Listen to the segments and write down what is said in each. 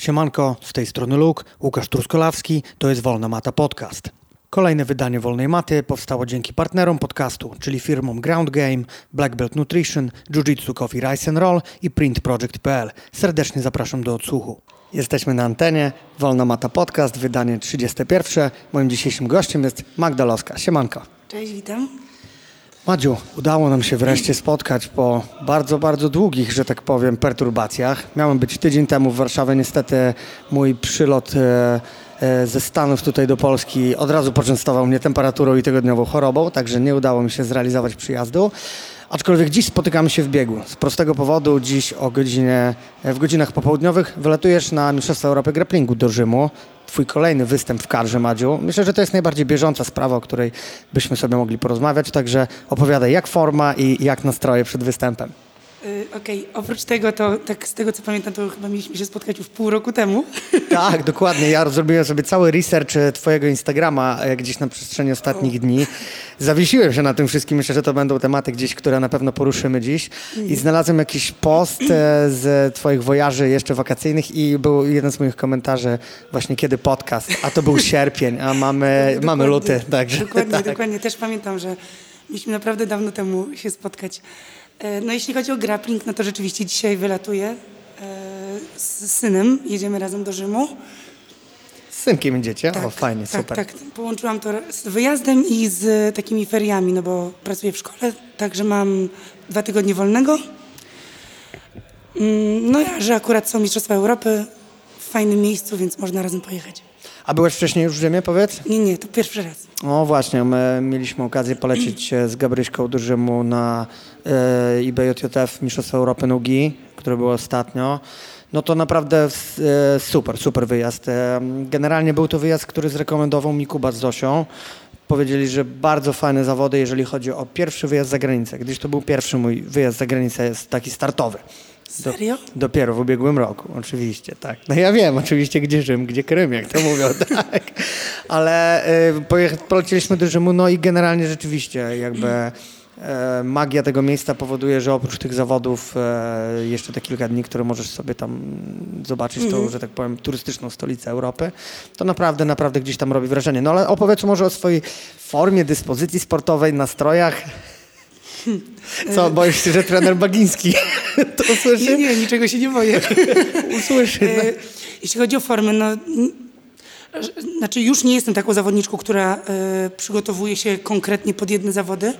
Siemanko, z tej strony Luke, Łukasz Truskolawski, to jest Wolna Mata Podcast. Kolejne wydanie Wolnej Maty powstało dzięki partnerom podcastu, czyli firmom Ground Game, Black Belt Nutrition, Jiu-Jitsu Coffee Rice and Roll i printproject.pl. Serdecznie zapraszam do odsłuchu. Jesteśmy na antenie, Wolna Mata Podcast, wydanie 31. Moim dzisiejszym gościem jest Magda Loska. Siemanko. Cześć, witam. Madziu, udało nam się wreszcie spotkać po bardzo, bardzo długich, że tak powiem, perturbacjach. Miałem być tydzień temu w Warszawie, niestety mój przylot e, e, ze Stanów tutaj do Polski od razu poczęstował mnie temperaturą i tygodniową chorobą, także nie udało mi się zrealizować przyjazdu. Aczkolwiek dziś spotykamy się w biegu. Z prostego powodu dziś o godzinie, w godzinach popołudniowych wylatujesz na Mistrzostwa Europy Grapplingu do Rzymu. Twój kolejny występ w kadrze, Madziu. Myślę, że to jest najbardziej bieżąca sprawa, o której byśmy sobie mogli porozmawiać, także opowiadaj, jak forma i jak nastroje przed występem. Yy, Okej, oprócz tego, to tak z tego co pamiętam, to chyba mieliśmy się spotkać już pół roku temu. Tak, dokładnie. Ja zrobiłem sobie cały research e, twojego Instagrama e, gdzieś na przestrzeni ostatnich dni. Zawiesiłem się na tym wszystkim. Myślę, że to będą tematy gdzieś, które na pewno poruszymy dziś. I znalazłem jakiś post e, z twoich wojaży jeszcze wakacyjnych i był jeden z moich komentarzy właśnie kiedy podcast, a to był sierpień, a mamy, mamy luty. Także, Dokładnie, tak. dokładnie. Też pamiętam, że mieliśmy naprawdę dawno temu się spotkać. E, No jeśli chodzi o grappling, no to rzeczywiście dzisiaj wylatuję e, z synem. Jedziemy razem do Rzymu. Z synkiem idziecie? o, fajnie, tak, super. Tak, Połączyłam to z wyjazdem i z takimi feriami, no bo pracuję w szkole, także mam dwa tygodnie wolnego. Mm, No ja, że akurat są Mistrzostwa Europy w fajnym miejscu, więc można razem pojechać. A byłeś wcześniej już w Rzymie, powiedz? Nie, nie, to pierwszy raz. O właśnie, my mieliśmy okazję polecieć e, z Gabryśką do Rzymu na e, IBJJF Mistrzostwa Europy Nugi, które było ostatnio. No to naprawdę e, super, super wyjazd. E, generalnie był to wyjazd, który zrekomendował mi Kuba z Zosią. Powiedzieli, że bardzo fajne zawody, jeżeli chodzi o pierwszy wyjazd za granicę, gdyż to był pierwszy mój wyjazd za granicę, jest taki startowy. Do- Serio? Dopiero w ubiegłym roku, oczywiście, tak. No ja wiem, oczywiście, gdzie Rzym, gdzie Krym, jak to mówią, tak. Ale y, do Rzymu, no i generalnie rzeczywiście jakby e, magia tego miejsca powoduje, że oprócz tych zawodów e, jeszcze te kilka dni, które możesz sobie tam zobaczyć, tą, że tak powiem, turystyczną stolicę Europy, to naprawdę, naprawdę gdzieś tam robi wrażenie. No ale opowiedz może o swojej formie, dyspozycji sportowej, nastrojach. Co, boisz się, że trener Bagiński to usłyszy? Nie, nie, niczego się nie boję. Usłyszy. no. Jeśli chodzi o formę, no... Znaczy już nie jestem taką zawodniczką, która e, przygotowuje się konkretnie pod jedne zawody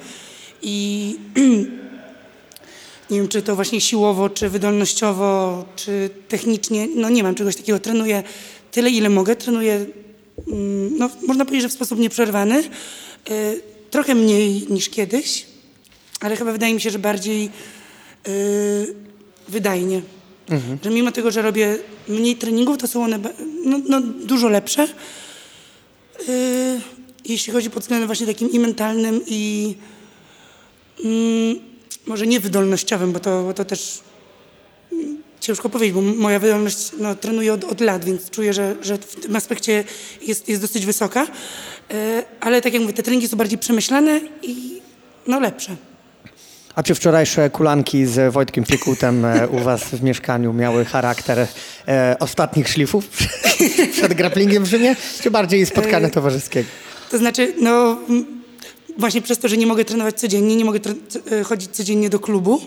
i nie wiem, czy to właśnie siłowo, czy wydolnościowo, czy technicznie, no nie mam czegoś takiego. Trenuję tyle, ile mogę. Trenuję, mm, no można powiedzieć, że w sposób nieprzerwany. E, Trochę mniej niż kiedyś, ale chyba wydaje mi się, że bardziej e, wydajnie. Że mimo tego, że robię mniej treningów, to są one no, no, dużo lepsze. Yy, jeśli chodzi pod względem właśnie takim i mentalnym, i mm, może nie wydolnościowym, bo to, bo to też mm, ciężko powiedzieć, bo moja wydolność no, trenuję od, od lat, więc czuję, że, że w tym aspekcie jest, jest dosyć wysoka. Yy, ale tak jak mówię, te treningi są bardziej przemyślane i no, lepsze. A czy wczorajsze kulanki z Wojtkiem Piekutem e, u was w mieszkaniu miały charakter e, ostatnich szlifów przed grapplingiem w Rzymie, czy bardziej spotkania towarzyskiego? To znaczy, no właśnie przez to, że nie mogę trenować codziennie, nie mogę e, chodzić codziennie do klubu,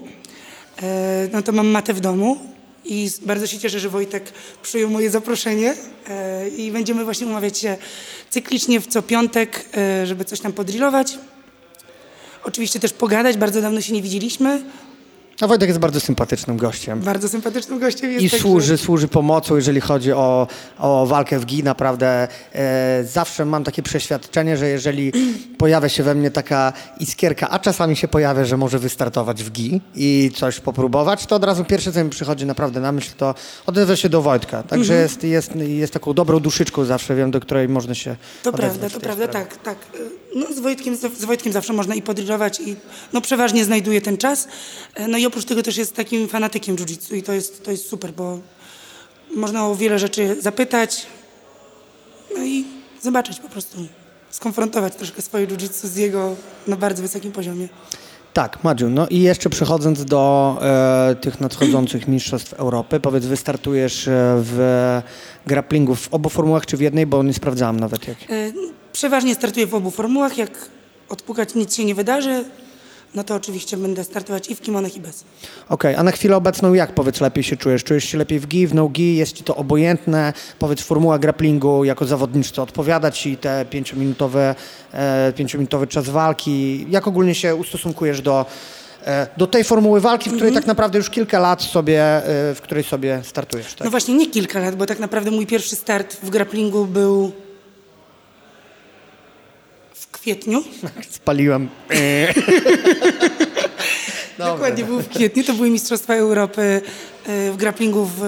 e, no to mam matę w domu i bardzo się cieszę, że Wojtek przyjął moje zaproszenie e, i będziemy właśnie umawiać się cyklicznie w co piątek, e, żeby coś tam podrillować. Oczywiście też pogadać, bardzo dawno się nie widzieliśmy. A Wojtek jest bardzo sympatycznym gościem. Bardzo sympatycznym gościem jest. I służy, służy pomocą, jeżeli chodzi o, o walkę w GI. Naprawdę e, zawsze mam takie przeświadczenie, że jeżeli pojawia się we mnie taka iskierka, a czasami się pojawia, że może wystartować w GI i coś popróbować, to od razu pierwsze, co mi przychodzi naprawdę na myśl, to odezwę się do Wojtka. Także Mhm. jest, jest, jest taką dobrą duszyczką zawsze, wiem, do której można się To prawda, to prawda, sprawie. tak, tak. No z Wojtkiem, z Wojtkiem zawsze można i podrillować i no przeważnie znajduję ten czas. E, No i oprócz tego też jest takim fanatykiem jiu-jitsu i to jest, to jest super, bo można o wiele rzeczy zapytać no i zobaczyć po prostu, skonfrontować troszkę swoje jiu-jitsu z jego na bardzo wysokim poziomie. Tak, Madziu, no i jeszcze przechodząc do e, tych nadchodzących mistrzostw Europy, powiedz, wystartujesz e, w grapplingu w obu formułach czy w jednej, bo nie sprawdzałam nawet jak. E, Przeważnie startuję w obu formułach. Jak odpukać nic się nie wydarzy, no to oczywiście będę startować i w kimonach i bez. Okej, a na chwilę obecną jak powiedz lepiej się czujesz? Czujesz się lepiej w gi, w no-gi? Jest ci to obojętne? Powiedz, formuła grapplingu jako zawodniczce odpowiada ci te pięciominutowe, e, pięciominutowy czas walki? Jak ogólnie się ustosunkujesz do, e, do tej formuły walki, w której tak naprawdę już kilka lat sobie, e, w której sobie startujesz? Tak? No właśnie nie kilka lat, bo tak naprawdę mój pierwszy start w grapplingu był kwietniu. Spaliłem. Dokładnie, był w kwietniu. To były Mistrzostwa Europy e, w grapplingu w...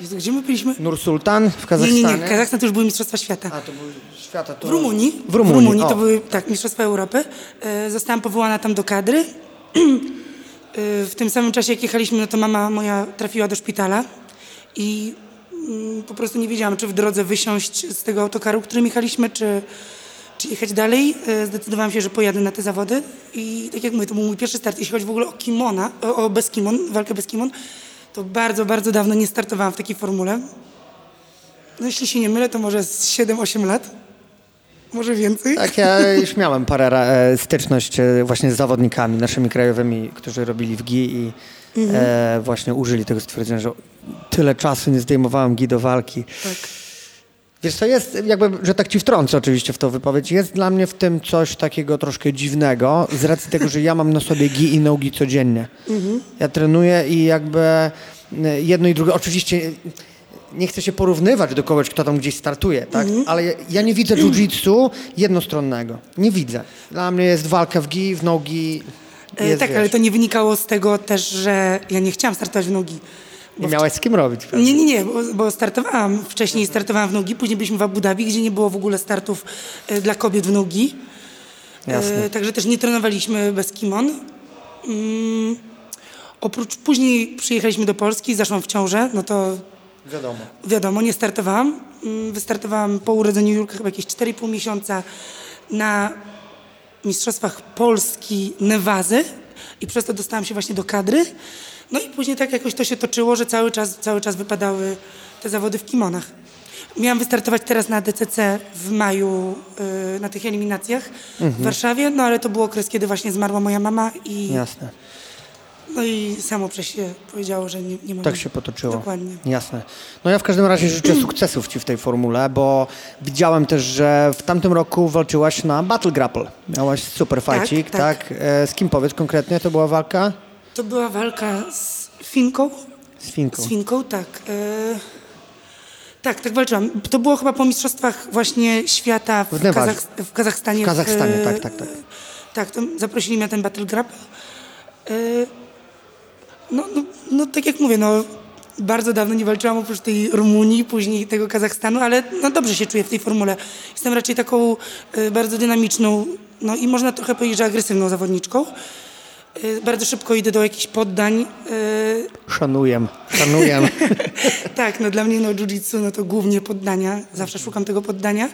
Jezu, gdzie my byliśmy? Nursultan w Nie, Kazachstanie? nie, nie. Kazachstan to już były Mistrzostwa Świata. A, to były świata to... W Rumunii. W Rumunii, o. to były tak, Mistrzostwa Europy. E, Zostałam powołana tam do kadry. E, W tym samym czasie, jak jechaliśmy, no to mama moja trafiła do szpitala i mm, po prostu nie wiedziałam, czy w drodze wysiąść z tego autokaru, którym jechaliśmy, czy, czy jechać dalej. E, Zdecydowałam się, że pojadę na te zawody i tak jak mówię, to był mój pierwszy start. Jeśli chodzi w ogóle o kimona, o, o bez kimon, walkę bez kimon, to bardzo, bardzo dawno nie startowałam w takiej formule. No jeśli się nie mylę, to może z 7-8 lat. Może więcej. Tak, ja już miałem parę e, styczność e, właśnie z zawodnikami naszymi krajowymi, którzy robili w GI i e, właśnie użyli tego stwierdzenia, że tyle czasu nie zdejmowałem GI do walki. Tak. Wiesz, to jest jakby, że tak ci wtrącę oczywiście w tą wypowiedź, jest dla mnie w tym coś takiego troszkę dziwnego, z racji tego, że ja mam na sobie gi i nogi codziennie. Ja trenuję i jakby e, jedno i drugie, oczywiście nie chcę się porównywać do kogoś, kto tam gdzieś startuje, tak? Ale ja- ja nie widzę jiu-jitsu jednostronnego. Nie widzę. Dla mnie jest walka w gi, w nogi. E, Jest, tak, wiesz, ale to nie wynikało z tego też, że ja nie chciałam startować w nogi. Nie miałeś z kim robić. pewnie. Nie, nie, nie, bo, bo startowałam. Wcześniej startowałam w nogi, później byliśmy w Abu Dhabi, gdzie nie było w ogóle startów e, dla kobiet w nogi. Jasne. E, także też nie trenowaliśmy bez kimon. Mm, oprócz później przyjechaliśmy do Polski, zaszłam w ciążę, no to Wiadomo. wiadomo, nie startowałam. Mm, Wystartowałam po urodzeniu Julka chyba jakieś 4,5 miesiąca na Mistrzostwach Polski Newazy i przez to dostałam się właśnie do kadry. No i później tak jakoś to się toczyło, że cały czas, cały czas wypadały te zawody w kimonach. Miałam wystartować teraz na DCC w maju y, na tych eliminacjach w Warszawie, no ale to był okres, kiedy właśnie zmarła moja mama i, Jasne. no i samo się powiedziało, że nie, nie. Tak się potoczyło. Dokładnie. Jasne. No ja w każdym razie życzę sukcesów Ci w tej formule, bo widziałem też, że w tamtym roku walczyłaś na Battle Grapple. Miałaś super Tak, fightik, tak? tak. E, z kim powiedz konkretnie? To była walka? To była walka z Finką. Z Finką. Z Finką, tak. E, tak, tak walczyłam. To było chyba po mistrzostwach właśnie świata w. Kazach, w Kazachstanie. W Kazachstanie, e, tak, tak, tak. Tak, zaprosili mnie na ten Battle Grapple. E, no, no, no, tak jak mówię, no, bardzo dawno nie walczyłam oprócz tej Rumunii, później tego Kazachstanu, ale no, dobrze się czuję w tej formule. Jestem raczej taką e, bardzo dynamiczną, no i można trochę powiedzieć, że agresywną zawodniczką. E, bardzo szybko idę do jakichś poddań. E, Szanuję, szanuję. tak, no dla mnie no jiu-jitsu no to głównie poddania, zawsze szukam tego poddania.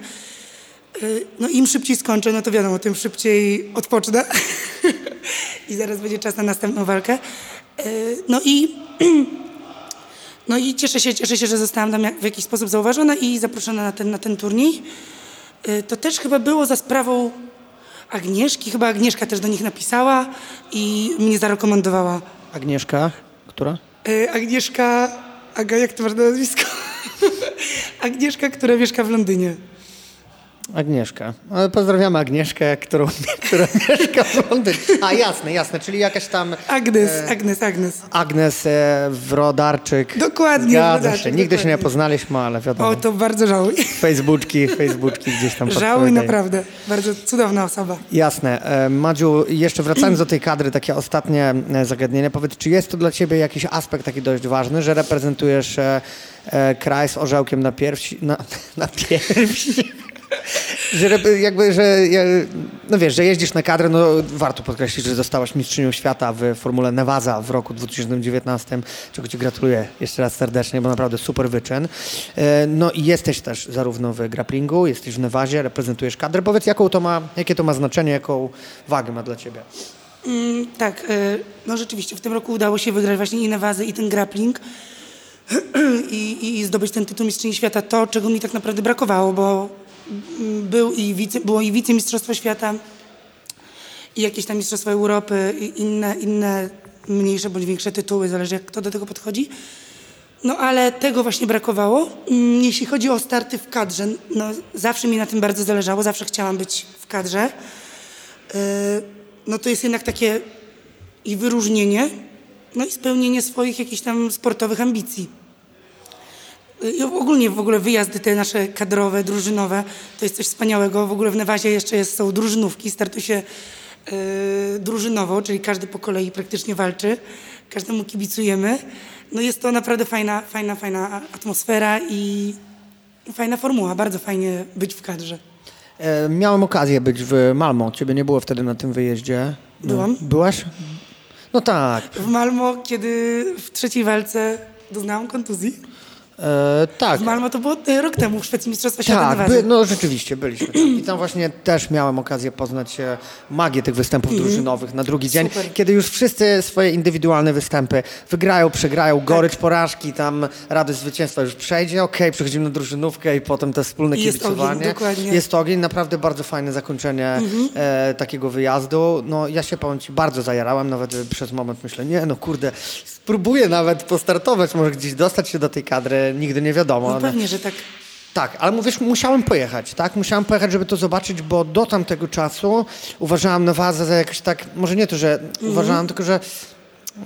Y, No im szybciej skończę, no to wiadomo, tym szybciej odpocznę i zaraz będzie czas na następną walkę. No i, no i cieszę się, cieszę się, że zostałam tam w jakiś sposób zauważona i zaproszona na ten, na ten turniej. To też chyba było za sprawą Agnieszki, chyba Agnieszka też do nich napisała i mnie zarekomendowała. Agnieszka, która? E, Agnieszka, Aga, jak to masz na nazwisko? Agnieszka, która mieszka w Londynie. Agnieszka. Ale pozdrawiamy Agnieszkę, którą, która mieszka w Londynie. A jasne, jasne, czyli jakaś tam Agnes, Agnes, Agnes. Agnes e, Wrodarczyk. Dokładnie, Zgadza Wrodarczyk, się. Nigdy się nie dokładnie. poznaliśmy, ale wiadomo. O, to bardzo żałuj. Facebooczki, Facebooczki gdzieś tam Żałuj naprawdę. Bardzo cudowna osoba. Jasne. E, Madziu, jeszcze wracając do tej kadry, takie ostatnie e, zagadnienie. Powiedz, czy jest to dla ciebie jakiś aspekt taki dość ważny, że reprezentujesz e, e, kraj z orzełkiem na piersi, na, na piersi, że jakby, że no wiesz, że jeździsz na kadrę, no warto podkreślić, że zostałaś mistrzynią świata w Formule Nevada w roku 2019, czego ci gratuluję jeszcze raz serdecznie, bo naprawdę super wyczyn. E, no i jesteś też zarówno w grapplingu, jesteś w Nevazie, reprezentujesz kadrę. Powiedz, jaką to ma, jakie to ma znaczenie, jaką wagę ma dla ciebie? Mm, tak, e, no rzeczywiście w tym roku udało się wygrać właśnie i Nevazy i ten grappling. I, i, zdobyć ten tytuł Mistrzyni Świata, to czego mi tak naprawdę brakowało, bo był i wice, było i wicemistrzostwo świata, i jakieś tam mistrzostwa Europy, i inne, inne mniejsze bądź większe tytuły, zależy jak kto do tego podchodzi. No ale tego właśnie brakowało. Mm, jeśli chodzi o starty w kadrze, no zawsze mi na tym bardzo zależało, zawsze chciałam być w kadrze. Yy, no to jest jednak takie i wyróżnienie, no i spełnienie swoich jakichś tam sportowych ambicji. I ogólnie w ogóle wyjazdy te nasze kadrowe, drużynowe, to jest coś wspaniałego. W ogóle w Nevazie jeszcze jest, są drużynówki, startuje się yy, drużynowo, czyli każdy po kolei praktycznie walczy, każdemu kibicujemy. No jest to naprawdę fajna, fajna, fajna atmosfera i fajna formuła, bardzo fajnie być w kadrze. E, miałem okazję być w Malmo, ciebie nie było wtedy na tym wyjeździe. Byłam. Byłaś? No tak. W Malmo, kiedy w trzeciej walce doznałam kontuzji. E, tak. W Malmo to było e, rok temu w Szwecji Mistrzostwa Świata Tak, by, no rzeczywiście, byliśmy tam. I tam właśnie też miałem okazję poznać e, magię tych występów mm. drużynowych na drugi dzień, Super. kiedy już wszyscy swoje indywidualne występy wygrają, przegrają, gorycz tak. porażki, tam radość zwycięstwa już przejdzie, okej, okay, przechodzimy na drużynówkę i potem te wspólne I kibicowanie. Jest ogień, dokładnie. Jest ogień, naprawdę bardzo fajne zakończenie mm-hmm. e, takiego wyjazdu. No ja się powiem Ci bardzo zajarałem, nawet przez moment myślę, nie no kurde, spróbuję nawet postartować, może gdzieś dostać się do tej kadry, nigdy nie wiadomo. No pewnie, że tak. Tak, ale mówisz, musiałem pojechać, tak? Musiałem pojechać, żeby to zobaczyć, bo do tamtego czasu uważałam Nowazę za jakoś tak, może nie to, że mm uważałam, tylko że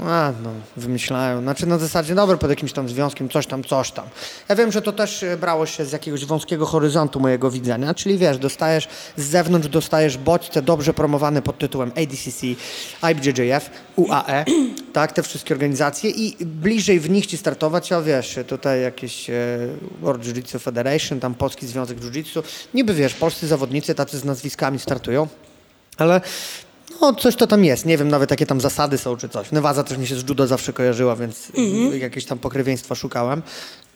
a, no, wymyślają. Znaczy na zasadzie, dobra, pod jakimś tam związkiem, coś tam, coś tam. Ja wiem, że to też e, brało się z jakiegoś wąskiego horyzontu mojego widzenia, czyli wiesz, dostajesz z zewnątrz, dostajesz bodźce dobrze promowane pod tytułem ADCC, IBJJF, UAE, tak, te wszystkie organizacje i bliżej w nich ci startować, a wiesz, tutaj jakieś e, World Jiu-Jitsu Federation, tam Polski Związek Jiu-Jitsu, niby wiesz, polscy zawodnicy tacy z nazwiskami startują, ale no, coś to tam jest. Nie wiem nawet, jakie tam zasady są czy coś. Newaza też mi się z judo zawsze kojarzyła, więc mhm. jakieś tam pokrewieństwa szukałem.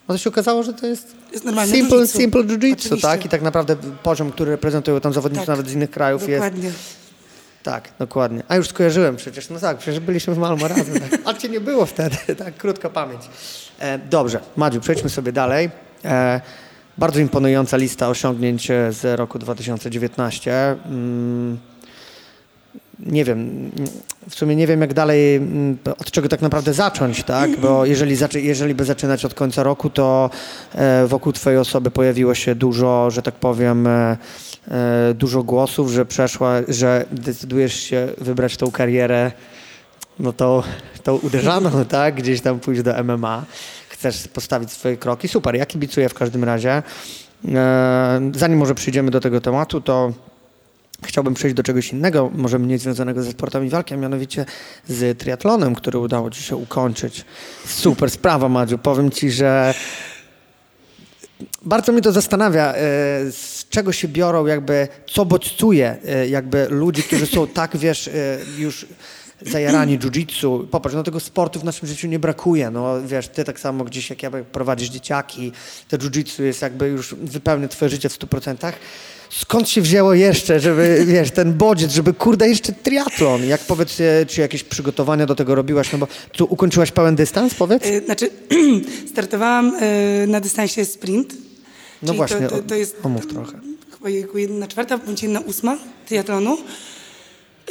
No to się okazało, że to jest, jest simple, jiu simple jiu-jitsu, tak? I tak naprawdę poziom, który reprezentują tam zawodnicy tak. nawet z innych krajów dokładnie. jest... Tak, dokładnie. A już skojarzyłem przecież. No tak, przecież byliśmy w Malmo razem. Tak. A cię nie było wtedy, tak, krótka pamięć. E, dobrze, Madziu, przejdźmy sobie dalej. E, bardzo imponująca lista osiągnięć z roku 2019. Mm nie wiem, w sumie nie wiem jak dalej, mm, od czego tak naprawdę zacząć, tak? Bo jeżeli, jeżeli by zaczynać od końca roku, to e, wokół twojej osoby pojawiło się dużo, że tak powiem, e, e, dużo głosów, że przeszła, że decydujesz się wybrać tą karierę, no to, to uderzaną, tak? Gdzieś tam pójść do MMA. Chcesz postawić swoje kroki. Super, ja kibicuję w każdym razie. Zanim może przyjdziemy do tego tematu, to Chciałbym przejść do czegoś innego, może mniej związanego ze sportami walki, a mianowicie z triatlonem, który udało Ci się ukończyć. Super sprawa, Madziu. Powiem Ci, że bardzo mnie to zastanawia, e, z czego się biorą, jakby, co bodźcuje e, jakby ludzi, którzy są tak, wiesz, e, już zajarani jiu-jitsu. Popatrz, no tego sportu w naszym życiu nie brakuje. No wiesz, ty tak samo gdzieś jak ja prowadzisz dzieciaki, to jiu-jitsu jest jakby już wypełnia twoje życie w 100% skąd się wzięło jeszcze, żeby, wiesz, ten bodziec, żeby, kurde, jeszcze triatlon? Jak powiedz, czy jakieś przygotowania do tego robiłaś? No bo tu ukończyłaś pełen dystans, powiedz? Yy, znaczy, startowałam yy, na dystansie sprint. No właśnie, to, to, to jest, omów trochę. Chyba jedna czwarta, bądź jedna ósma triatlonu.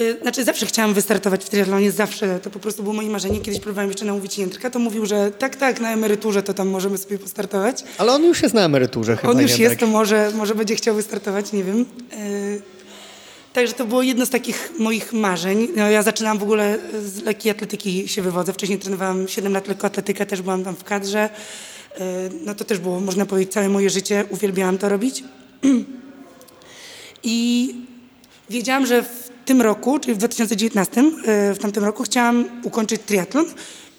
Y, znaczy zawsze chciałam wystartować w triatlonie, zawsze. To po prostu było moje marzenie. Kiedyś próbowałem jeszcze namówić jędrka, to mówił, że tak, tak, na emeryturze to tam możemy sobie postartować. Ale on już jest na emeryturze chyba. On już jest, to może, może będzie chciał wystartować, nie wiem. Y, także to było jedno z takich moich marzeń. No, ja zaczynałam w ogóle z lekkiej atletyki się wywodzę. Wcześniej trenowałam 7 lat lekkoatletykę, też byłam tam w kadrze. Y, no to też było, można powiedzieć, całe moje życie. Uwielbiałam to robić. I wiedziałam, że w tym roku, czyli w 2019, e, w tamtym roku chciałam ukończyć triatlon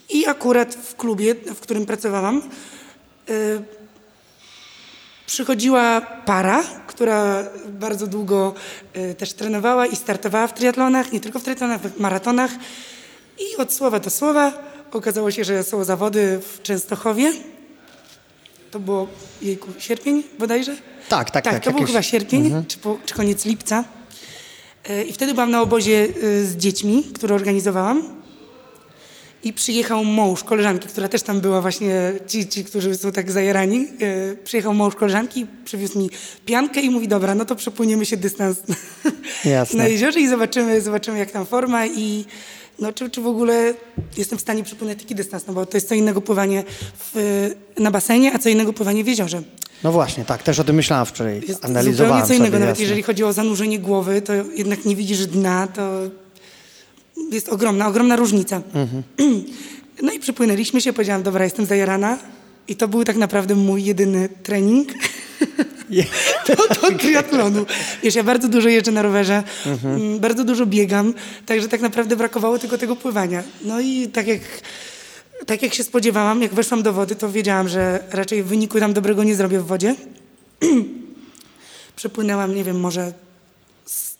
i akurat w klubie, w którym pracowałam, e, przychodziła para, która bardzo długo y, też trenowała i startowała w triatlonach, nie tylko w triatlonach, w maratonach. I od słowa do słowa okazało się, że są zawody w Częstochowie. To było jejku, sierpień bodajże? Tak, tak, tak. to był chyba sierpień, czy, po, czy koniec lipca. E, I wtedy byłam na obozie y, z dziećmi, który organizowałam. I przyjechał mąż koleżanki, która też tam była właśnie, ci, ci którzy są tak zajarani. E, przyjechał mąż koleżanki, przywiózł mi piankę i mówi, dobra, no to przepłyniemy się dystans Jasne. na jeziorze i zobaczymy, zobaczymy jak tam forma i no, czy, czy w ogóle jestem w stanie przepłynąć taki dystans, no bo to jest co innego pływanie w, na basenie, a co innego pływanie w jeziorze. No właśnie, tak, też o tym myślałam wczoraj. Jest Analizowałem zupełnie co innego, nawet jasne. jeżeli chodzi o zanurzenie głowy, to jednak nie widzisz dna, to jest ogromna, ogromna różnica. Mhm. No i przypłynęliśmy się, powiedziałam, dobra, jestem zajarana i to był tak naprawdę mój jedyny trening do, do triatlonu. Wiesz, ja bardzo dużo jeżdżę na rowerze, Mhm. mm, bardzo dużo biegam, także tak naprawdę brakowało tylko tego pływania. No i tak jak, tak jak się spodziewałam, jak weszłam do wody, to wiedziałam, że raczej wyniku tam dobrego nie zrobię w wodzie. Przepłynęłam, nie wiem, może z,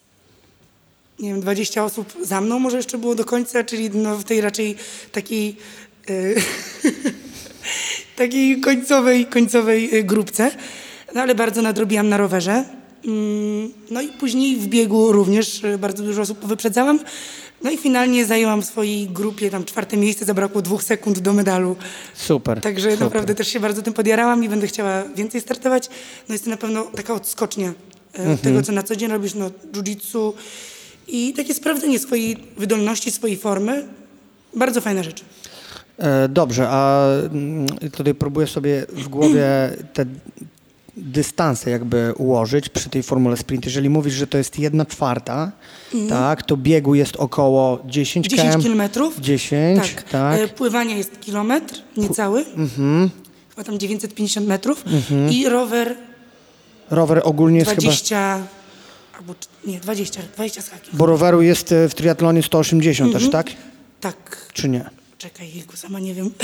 nie wiem, 20 osób za mną może jeszcze było do końca, czyli no w tej raczej takiej y, takiej końcowej, końcowej y, grupce. No ale bardzo nadrobiłam na rowerze. Mm, No i później w biegu również y, bardzo dużo osób wyprzedzałam. No i finalnie zajęłam w swojej grupie tam czwarte miejsce, zabrakło dwóch sekund do medalu. Super. Także super. naprawdę też się bardzo tym podjarałam i będę chciała więcej startować. No jest to na pewno taka odskocznia e, Mhm. tego, co na co dzień robisz, no jiu-jitsu i takie sprawdzenie swojej wydolności, swojej formy. Bardzo fajna rzecz. E, Dobrze, a mm, tutaj próbuję sobie w głowie te dystanse jakby ułożyć przy tej formule sprint. Jeżeli mówisz, że to jest jedna czwarta, tak, to biegu jest około 10 10 km. kilometrów. 10, tak. tak. E, Pływania jest kilometr, niecały. Mhm. Chyba tam 950 metrów. I rower Rower ogólnie jest chyba... 20, albo nie, 20, 20 z hakiem. Bo roweru jest e, w triatlonie 180 Mhm. też, tak? Tak, Czy nie? czekaj, jejku, sama nie wiem.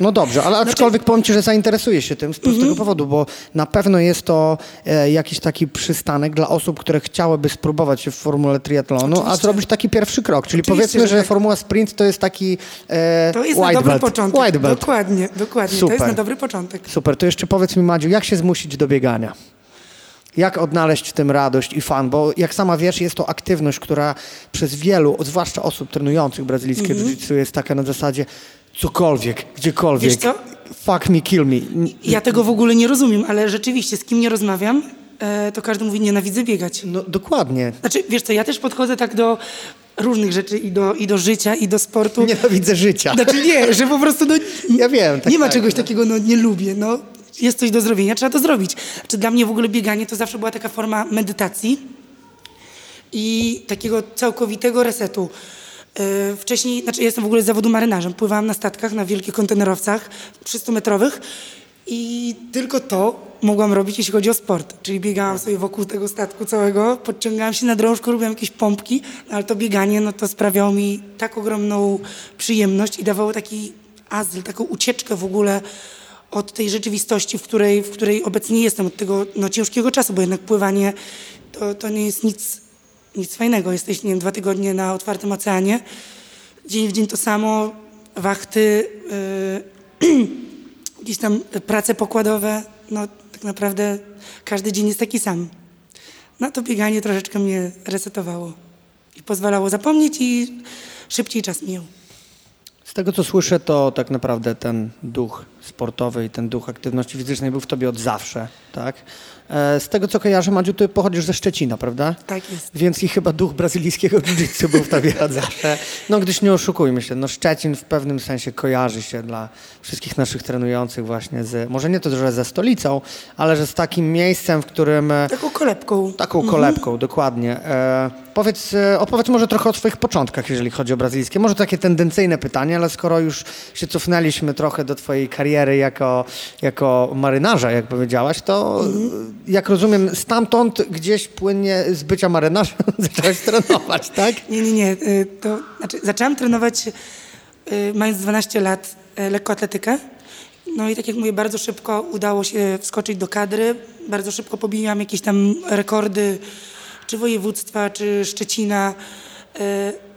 No dobrze, ale aczkolwiek powiem Ci, że zainteresuję się tym z prostego Mhm. powodu, bo na pewno jest to e, jakiś taki przystanek dla osób, które chciałyby spróbować się w formule triatlonu, a Oczywiście. zrobić taki pierwszy krok. Czyli Oczywiście, powiedzmy, że tak. formuła sprint to jest taki e, To jest na dobry belt. początek. White belt. Dokładnie, dokładnie. Super. To jest na dobry początek. Super, to jeszcze powiedz mi Madziu, jak się zmusić do biegania? Jak odnaleźć w tym radość i fan? Bo jak sama wiesz, jest to aktywność, która przez wielu, zwłaszcza osób trenujących brazylijskie Mhm. jiu-jitsu jest taka na zasadzie cokolwiek, gdziekolwiek. Wiesz co? Fuck me, kill me. Ja tego w ogóle nie rozumiem, ale rzeczywiście z kim nie rozmawiam, e, to każdy mówi, nienawidzę biegać. No dokładnie. Znaczy, wiesz co, ja też podchodzę tak do różnych rzeczy i do, i do życia, i do sportu. Nienawidzę życia. Znaczy nie, że po prostu no, Ja wiem. Tak, nie ma tak, czegoś no. takiego, no nie lubię, no jest coś do zrobienia, trzeba to zrobić. Czy dla mnie w ogóle bieganie to zawsze była taka forma medytacji i takiego całkowitego resetu. Yy, Wcześniej, znaczy jestem w ogóle z zawodu marynarzem, pływałam na statkach, na wielkich kontenerowcach 300-metrowych i tylko to mogłam robić, jeśli chodzi o sport. Czyli biegałam sobie wokół tego statku całego, podciągałam się na drążku, robiłam jakieś pompki, no ale to bieganie, no to sprawiało mi tak ogromną przyjemność i dawało taki azyl, taką ucieczkę w ogóle od tej rzeczywistości, w której, w której obecnie jestem, od tego no, ciężkiego czasu, bo jednak pływanie to, to nie jest nic, nic fajnego. Jesteś, nie wiem, dwa tygodnie na otwartym oceanie, dzień w dzień to samo, wachty, yy, gdzieś tam prace pokładowe, no tak naprawdę każdy dzień jest taki sam. No to bieganie troszeczkę mnie resetowało i pozwalało zapomnieć i szybciej czas mijał. Z tego co słyszę, to tak naprawdę ten duch sportowy i ten duch aktywności fizycznej był w tobie od zawsze, tak? E, Z tego co kojarzę, Madziu, ty pochodzisz ze Szczecina, prawda? Tak jest. Więc i chyba duch brazylijskiego jiu-jitsu był w tobie od zawsze. No gdyż nie oszukujmy się, no Szczecin w pewnym sensie kojarzy się dla wszystkich naszych trenujących właśnie z, może nie to, że ze stolicą, ale że z takim miejscem, w którym... e, Taką kolebką. Taką kolebką, dokładnie. E, powiedz, e, opowiedz może trochę o swoich początkach, jeżeli chodzi o brazylijskie. Może takie tendencyjne pytanie, ale skoro już się cofnęliśmy trochę do twojej kariery jako, jako marynarza, jak powiedziałaś, to e, jak rozumiem, stamtąd gdzieś płynnie z bycia marynarzem zaczęłaś trenować, tak? Nie, nie, nie. y, To, znaczy, zaczęłam trenować y, mając 12 lat y, lekkoatletykę. No i tak jak mówię, bardzo szybko udało się wskoczyć do kadry. Bardzo szybko pobiłam jakieś tam rekordy, czy województwa, czy Szczecina.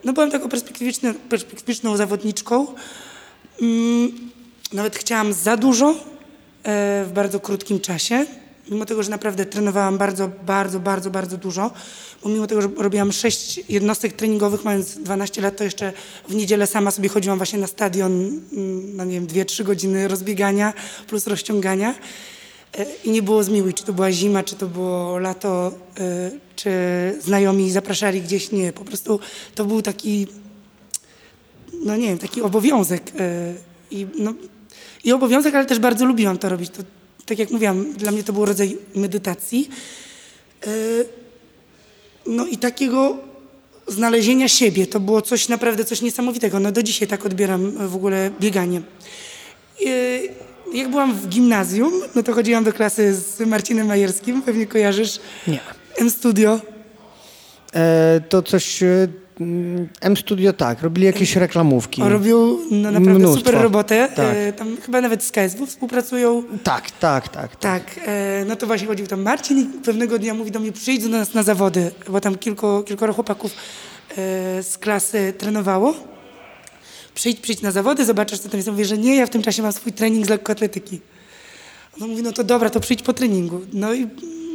No byłam taką perspektywiczną, perspektywiczną zawodniczką. Mm, nawet chciałam za dużo w bardzo krótkim czasie. Mimo tego, że naprawdę trenowałam bardzo, bardzo, bardzo, bardzo dużo, bo mimo tego, że robiłam sześć jednostek treningowych, mając 12 lat, to jeszcze w niedzielę sama sobie chodziłam właśnie na stadion, mm, no nie wiem, 2-3 godziny rozbiegania plus rozciągania. E, I nie było zmiłuj, czy to była zima, czy to było lato, e, czy znajomi zapraszali gdzieś. Nie, po prostu to był taki, no nie wiem, taki obowiązek. E, I, no, i obowiązek, ale też bardzo lubiłam to robić. To, tak jak mówiłam, dla mnie to był rodzaj medytacji. No i takiego znalezienia siebie. To było coś naprawdę, coś niesamowitego. No do dzisiaj tak odbieram w ogóle bieganie jak byłam w gimnazjum, no to chodziłam do klasy z Marcinem Majerskim, pewnie kojarzysz? Nie. M-Studio. E, to coś... M-Studio tak, robili jakieś reklamówki. O, robił no, naprawdę Mnóstwo. super robotę. Tak. E, tam chyba nawet z KSW współpracują. Tak, tak, tak. Tak, tak e, no to właśnie chodził tam Marcin i pewnego dnia mówi do mnie, przyjdź do nas na zawody, bo tam kilku, kilkoro chłopaków e, z klasy trenowało przyjdź, przyjdź na zawody, zobaczysz, co tam jest. Ja mówię, że nie, ja w tym czasie mam swój trening z lekkoatletyki. On mówi, no to dobra, to przyjdź po treningu. No i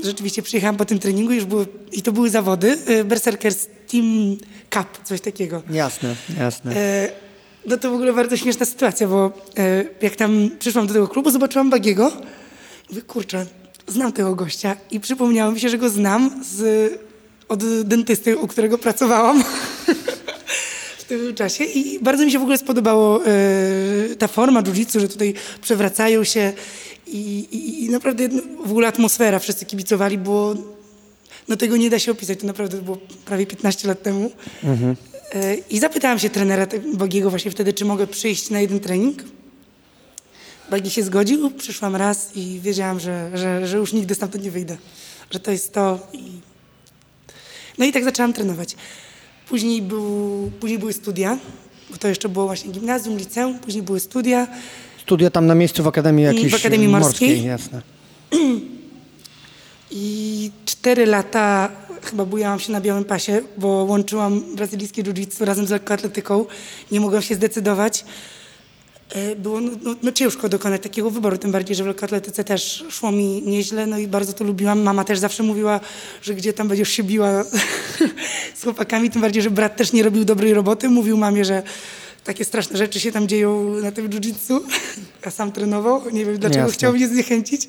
rzeczywiście przyjechałam po tym treningu już i to były zawody, y, Berserkers Team Cup, coś takiego. Jasne, jasne. E, no to w ogóle bardzo śmieszna sytuacja, bo e, jak tam przyszłam do tego klubu, zobaczyłam Bagiego. Mówię, kurczę, znam tego gościa i przypomniało mi się, że go znam z, od dentysty, u którego pracowałam. tym czasie i bardzo mi się w ogóle spodobało e, ta forma jiu-jitsu, że tutaj przewracają się i, i, i naprawdę no, w ogóle atmosfera, wszyscy kibicowali, było, no tego nie da się opisać, to naprawdę było prawie 15 lat temu. Mhm. E, I zapytałam się trenera Bagiego właśnie wtedy, czy mogę przyjść na jeden trening. Bagi się zgodził, przyszłam raz i wiedziałam, że, że, że już nigdy stamtąd nie wyjdę, że to jest to. I... No i tak zaczęłam trenować. Później, był, później były studia, bo to jeszcze było właśnie gimnazjum, liceum, później były studia. Studia tam na miejscu w Akademii jakiejś W Akademii Morskiej. morskiej jasne. I cztery lata chyba bujałam się na białym pasie, bo łączyłam brazylijskie jiu-jitsu razem z lekkoatletyką. Nie mogłam się zdecydować. E, było no, no, no, ciężko dokonać takiego wyboru, tym bardziej, że w lekkoatletyce też szło mi nieźle, no i bardzo to lubiłam. Mama też zawsze mówiła, że gdzie tam będziesz się biła z chłopakami, tym bardziej, że brat też nie robił dobrej roboty. Mówił mamie, że takie straszne rzeczy się tam dzieją na tym jiu-jitsu, a sam trenował. Nie wiem, dlaczego Jasne. chciał mnie zniechęcić.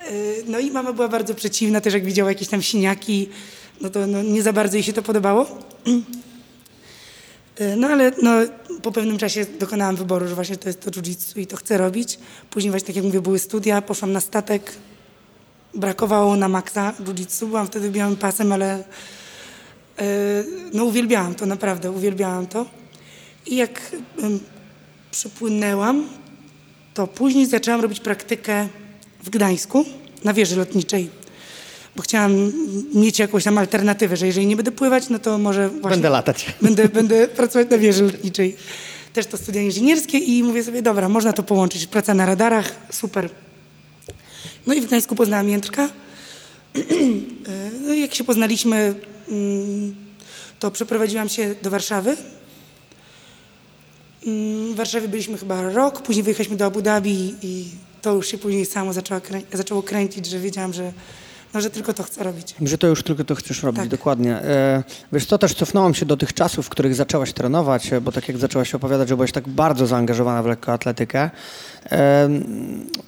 E, no i mama była bardzo przeciwna, też jak widziała jakieś tam siniaki, no to no, nie za bardzo jej się to podobało. E, no ale no, po pewnym czasie dokonałam wyboru, że właśnie to jest to jiu-jitsu i to chcę robić. Później właśnie, tak jak mówię, były studia, poszłam na statek. Brakowało na maksa jiu-jitsu. Byłam wtedy białym pasem, ale yy, no uwielbiałam to, naprawdę, uwielbiałam to. I jak yy, przypłynęłam, to później zaczęłam robić praktykę w Gdańsku na wieży lotniczej bo chciałam mieć jakąś tam alternatywę, że jeżeli nie będę pływać, no to może właśnie... Będę latać. Będę, będę pracować na wieży lotniczej. Też to studia inżynierskie i mówię sobie, dobra, można to połączyć. Praca na radarach, super. No i w Gdańsku poznałam Jędrka. No i jak się poznaliśmy, mm, to przeprowadziłam się do Warszawy. Mm, w Warszawie byliśmy chyba rok, później wyjechaliśmy do Abu Dhabi i to już się później samo zaczęło, zaczęło kręcić, że wiedziałam, że no, że tylko to chcę robić. Że to już tylko to chcesz robić, tak. dokładnie. E, wiesz co, też cofnąłem się do tych czasów, w których zaczęłaś trenować, bo tak jak zaczęłaś opowiadać, że byłaś tak bardzo zaangażowana w lekkoatletykę. E,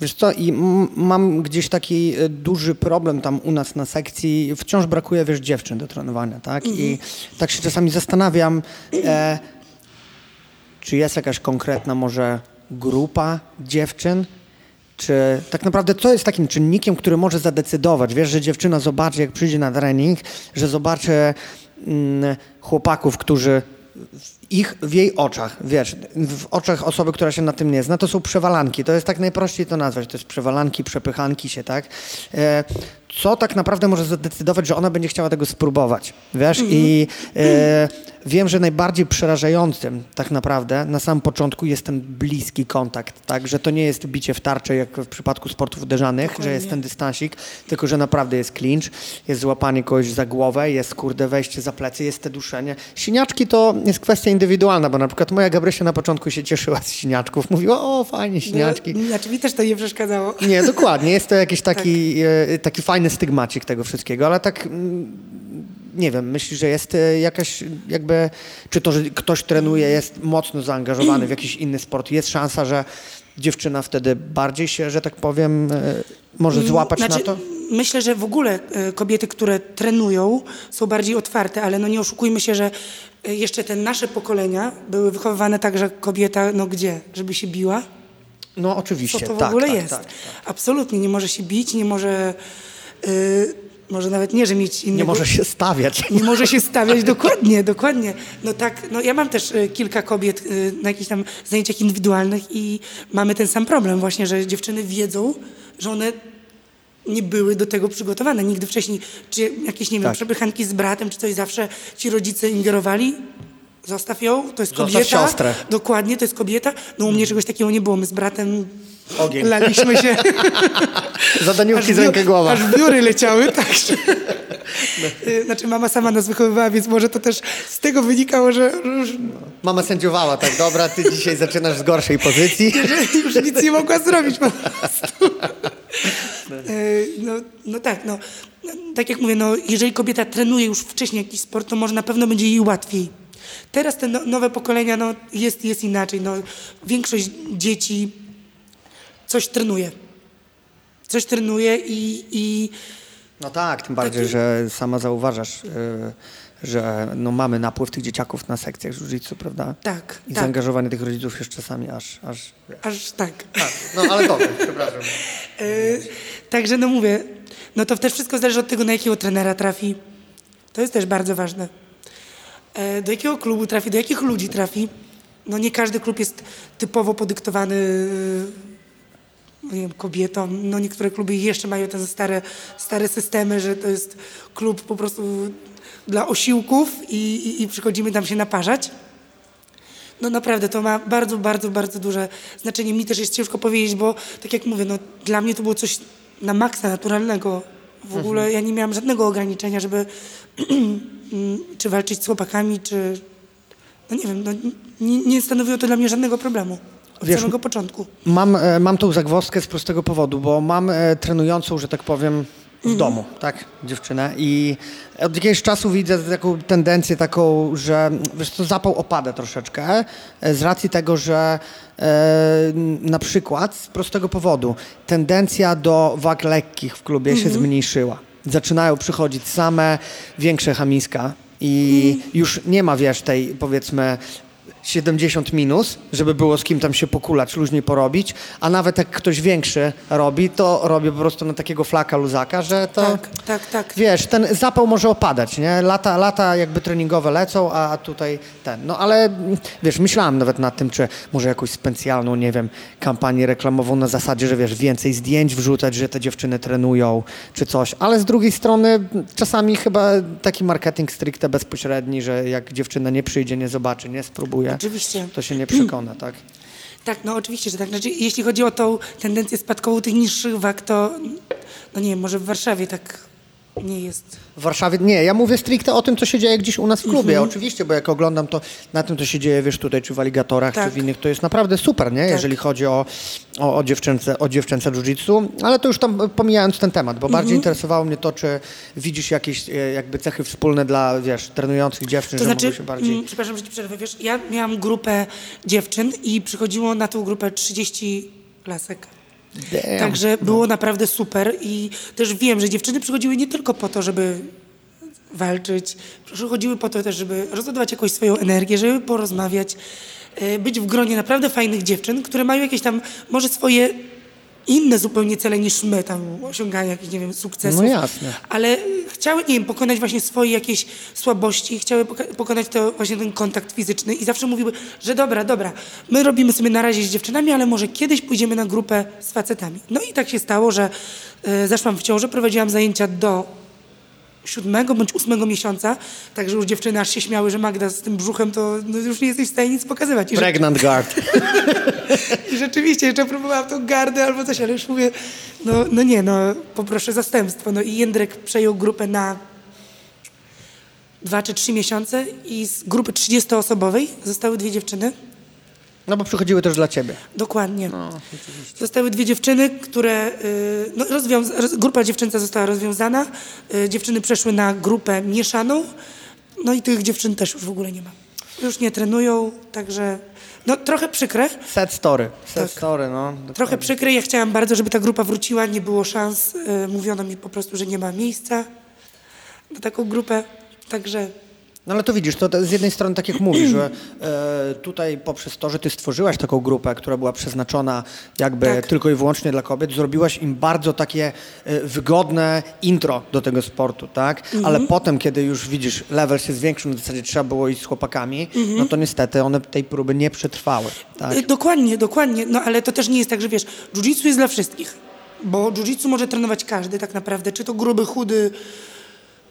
wiesz co, i mam gdzieś taki e, duży problem tam u nas na sekcji. Wciąż brakuje, wiesz, dziewczyn do trenowania, tak? Mhm. I tak się czasami zastanawiam, e, czy jest jakaś konkretna może grupa dziewczyn, czy tak naprawdę co jest takim czynnikiem, który może zadecydować? Wiesz, że dziewczyna zobaczy, jak przyjdzie na trening, że zobaczy mm, chłopaków, którzy ich, w jej oczach, wiesz, w oczach osoby, która się na tym nie zna, to są przewalanki. To jest tak najprościej to nazwać. To jest przewalanki, przepychanki się, tak? E, co tak naprawdę może zadecydować, że ona będzie chciała tego spróbować, wiesz? I e, wiem, że najbardziej przerażającym tak naprawdę na samym początku jest ten bliski kontakt, tak? Że to nie jest bicie w tarczę, jak w przypadku sportów uderzanych, że jest ten dystansik, tylko że naprawdę jest clinch, jest złapanie kogoś za głowę, jest kurde wejście za plecy, jest te duszenie. Siniaczki to jest kwestia indywidualna, bo na przykład moja Gabrysia na początku się cieszyła z siniaczków, mówiła, o fajnie, siniaczki. No, znaczy mi też to nie przeszkadzało. Nie, dokładnie. Jest to jakiś taki, e, taki fajny stygmacik tego wszystkiego, ale tak mm, nie wiem, myślisz, że jest e, jakaś jakby, czy to, że ktoś trenuje, jest mocno zaangażowany w jakiś inny sport, jest szansa, że dziewczyna wtedy bardziej się, że tak powiem, e, może złapać Znaczy, na to? Myślę, że w ogóle kobiety, które trenują, są bardziej otwarte, ale no nie oszukujmy się, że jeszcze te nasze pokolenia były wychowywane tak, że kobieta, no gdzie, żeby się biła? No oczywiście, Co to w tak, ogóle tak, jest? tak, tak. Absolutnie, nie może się bić, nie może, y, może nawet nie, że mieć innego... Nie może się stawiać. Nie może się stawiać, dokładnie, dokładnie. No tak, no ja mam też y, kilka kobiet y, na jakichś tam zajęciach indywidualnych i mamy ten sam problem właśnie, że dziewczyny wiedzą, że one nie były do tego przygotowane nigdy wcześniej. Czy jakieś, nie wiem, Tak. przepychanki z bratem, czy coś zawsze ci rodzice ingerowali? Zostaw ją, to jest Zostaw kobieta. siostrę. Dokładnie, to jest kobieta. No u mnie czegoś takiego nie było, my z bratem Ogień. laliśmy się. Zadaniówki z rękę głowa. Aż wióry leciały, także... Y, Znaczy mama sama nas wychowywała, więc może to też z tego wynikało, że Mama sędziowała, tak, dobra, ty dzisiaj zaczynasz z gorszej pozycji. już nic nie mogła zrobić po prostu. Y, No, no tak, no. Tak jak mówię, no, jeżeli kobieta trenuje już wcześniej jakiś sport, to może na pewno będzie jej łatwiej. Teraz te no, nowe pokolenia, no, jest, jest inaczej. No, większość dzieci coś trenuje. Coś trenuje i, i No tak, tym bardziej, Taki- że sama zauważasz, y, że no mamy napływ tych dzieciaków na sekcjach jiu-jitsu, prawda? tak, I tak. zaangażowanie tych rodziców jest czasami aż... aż Aż tak. no ale dobrze, przepraszam. Y, Także no mówię, no to też wszystko zależy od tego, na jakiego trenera trafi. To jest też bardzo ważne. E, Do jakiego klubu trafi, do jakich ludzi trafi. No nie każdy klub jest typowo podyktowany y, nie wiem, kobietą. No niektóre kluby jeszcze mają te stare, stare systemy, że to jest klub po prostu dla osiłków i, i, i przychodzimy tam się naparzać. No naprawdę, to ma bardzo, bardzo, bardzo duże znaczenie. Mi też jest ciężko powiedzieć, bo tak jak mówię, no dla mnie to było coś na maksa naturalnego. W ogóle ja nie miałam żadnego ograniczenia, żeby czy walczyć z chłopakami, czy... No nie wiem, no, nie, nie stanowiło to dla mnie żadnego problemu. Od Wiesz, samego początku. Mam, e, mam tą zagwozdkę z prostego powodu, bo mam e, trenującą, że tak powiem, w Mhm. domu, tak, dziewczynę i od jakiegoś czasu widzę taką tendencję taką, że wiesz co, zapał opada troszeczkę e, z racji tego, że e, na przykład z prostego powodu tendencja do wag lekkich w klubie Mhm. się zmniejszyła. Zaczynają przychodzić same większe chamiska i Mhm. już nie ma, wiesz, tej powiedzmy 70 minus, żeby było z kim tam się pokulać, luźniej porobić, a nawet jak ktoś większy robi, to robi po prostu na takiego flaka luzaka, że to... Tak, tak, tak. Wiesz, ten zapał może opadać, nie? Lata, lata jakby treningowe lecą, a tutaj ten. No ale wiesz, myślałem nawet nad tym, czy może jakąś specjalną, nie wiem, kampanię reklamową na zasadzie, że wiesz, więcej zdjęć wrzucać, że te dziewczyny trenują, czy coś. Ale z drugiej strony czasami chyba taki marketing stricte bezpośredni, że jak dziewczyna nie przyjdzie, nie zobaczy, nie spróbuje, Oczywiście. to się nie przekona, tak? Tak, no oczywiście, że tak. Znaczy, jeśli chodzi o tą tendencję spadkową tych niższych wag, to no nie wiem, może w Warszawie tak nie jest. W Warszawie nie, ja mówię stricte o tym, co się dzieje gdzieś u nas w klubie. Mhm. Oczywiście, bo jak oglądam to na tym, co się dzieje, wiesz, tutaj, czy w aligatorach, Tak. czy w innych, to jest naprawdę super, nie? Jeżeli chodzi o, o, o dziewczęce, o dziewczęce jiu-jitsu. Ale to już tam e, pomijając ten temat, bo Mhm. bardziej interesowało mnie to, czy widzisz jakieś e, jakby cechy wspólne dla, wiesz, trenujących dziewczyn, To że znaczy, się bardziej... mm, przepraszam, że ci przerwę, wiesz, ja miałam grupę dziewczyn i przychodziło na tą grupę 30 lasek. Damn. Także było naprawdę super i też wiem, że dziewczyny przychodziły nie tylko po to, żeby walczyć, przychodziły po to też, żeby rozładować jakąś swoją energię, żeby porozmawiać, e, być w gronie naprawdę fajnych dziewczyn, które mają jakieś tam może swoje inne zupełnie cele niż my, tam osiąganie jakichś, nie wiem, sukcesów. No jasne. Ale chciały, nie wiem, pokonać właśnie swoje jakieś słabości, chciały pokonać to właśnie ten kontakt fizyczny i zawsze mówiły, że dobra, dobra, my robimy sobie na razie z dziewczynami, ale może kiedyś pójdziemy na grupę z facetami. No i tak się stało, że y, zaszłam w ciążę, prowadziłam zajęcia do siódmego bądź ósmego miesiąca, także już dziewczyny aż się śmiały, że Magda z tym brzuchem to no, już nie jesteś w stanie nic pokazywać. I, Pregnant guard. I rzeczywiście jeszcze próbowałam tą gardę albo coś, ale już mówię, no, no nie, no poproszę zastępstwo. No i Jędrek przejął grupę na dwa czy trzy miesiące i z grupy 30-osobowej zostały dwie dziewczyny. No bo przychodziły też dla ciebie. Dokładnie. Zostały dwie dziewczyny, które. y, No, rozwiąza- roz, grupa dziewczęca została rozwiązana. y, Dziewczyny przeszły na grupę mieszaną. No i tych dziewczyn też już w ogóle nie ma. Już nie trenują, także. No trochę przykre. Set story. Set Tak. story, no. Trochę przykre. Ja chciałam bardzo, żeby ta grupa wróciła. Nie było szans. y, Mówiono mi po prostu, że nie ma miejsca na taką grupę. Także. No ale to widzisz, to, z jednej strony tak jak mówisz, że e, tutaj poprzez to, że ty stworzyłaś taką grupę, która była przeznaczona jakby Tak. tylko i wyłącznie dla kobiet, zrobiłaś im bardzo takie e, wygodne intro do tego sportu, tak? Mhm. Ale potem, kiedy już widzisz, level się zwiększył, w zasadzie trzeba było iść z chłopakami, Mhm. no to niestety one tej próby nie przetrwały, tak? Y, Dokładnie, dokładnie. No ale to też nie jest tak, że wiesz, jiu-jitsu jest dla wszystkich. Bo jiu-jitsu może trenować każdy tak naprawdę. Czy to gruby, chudy,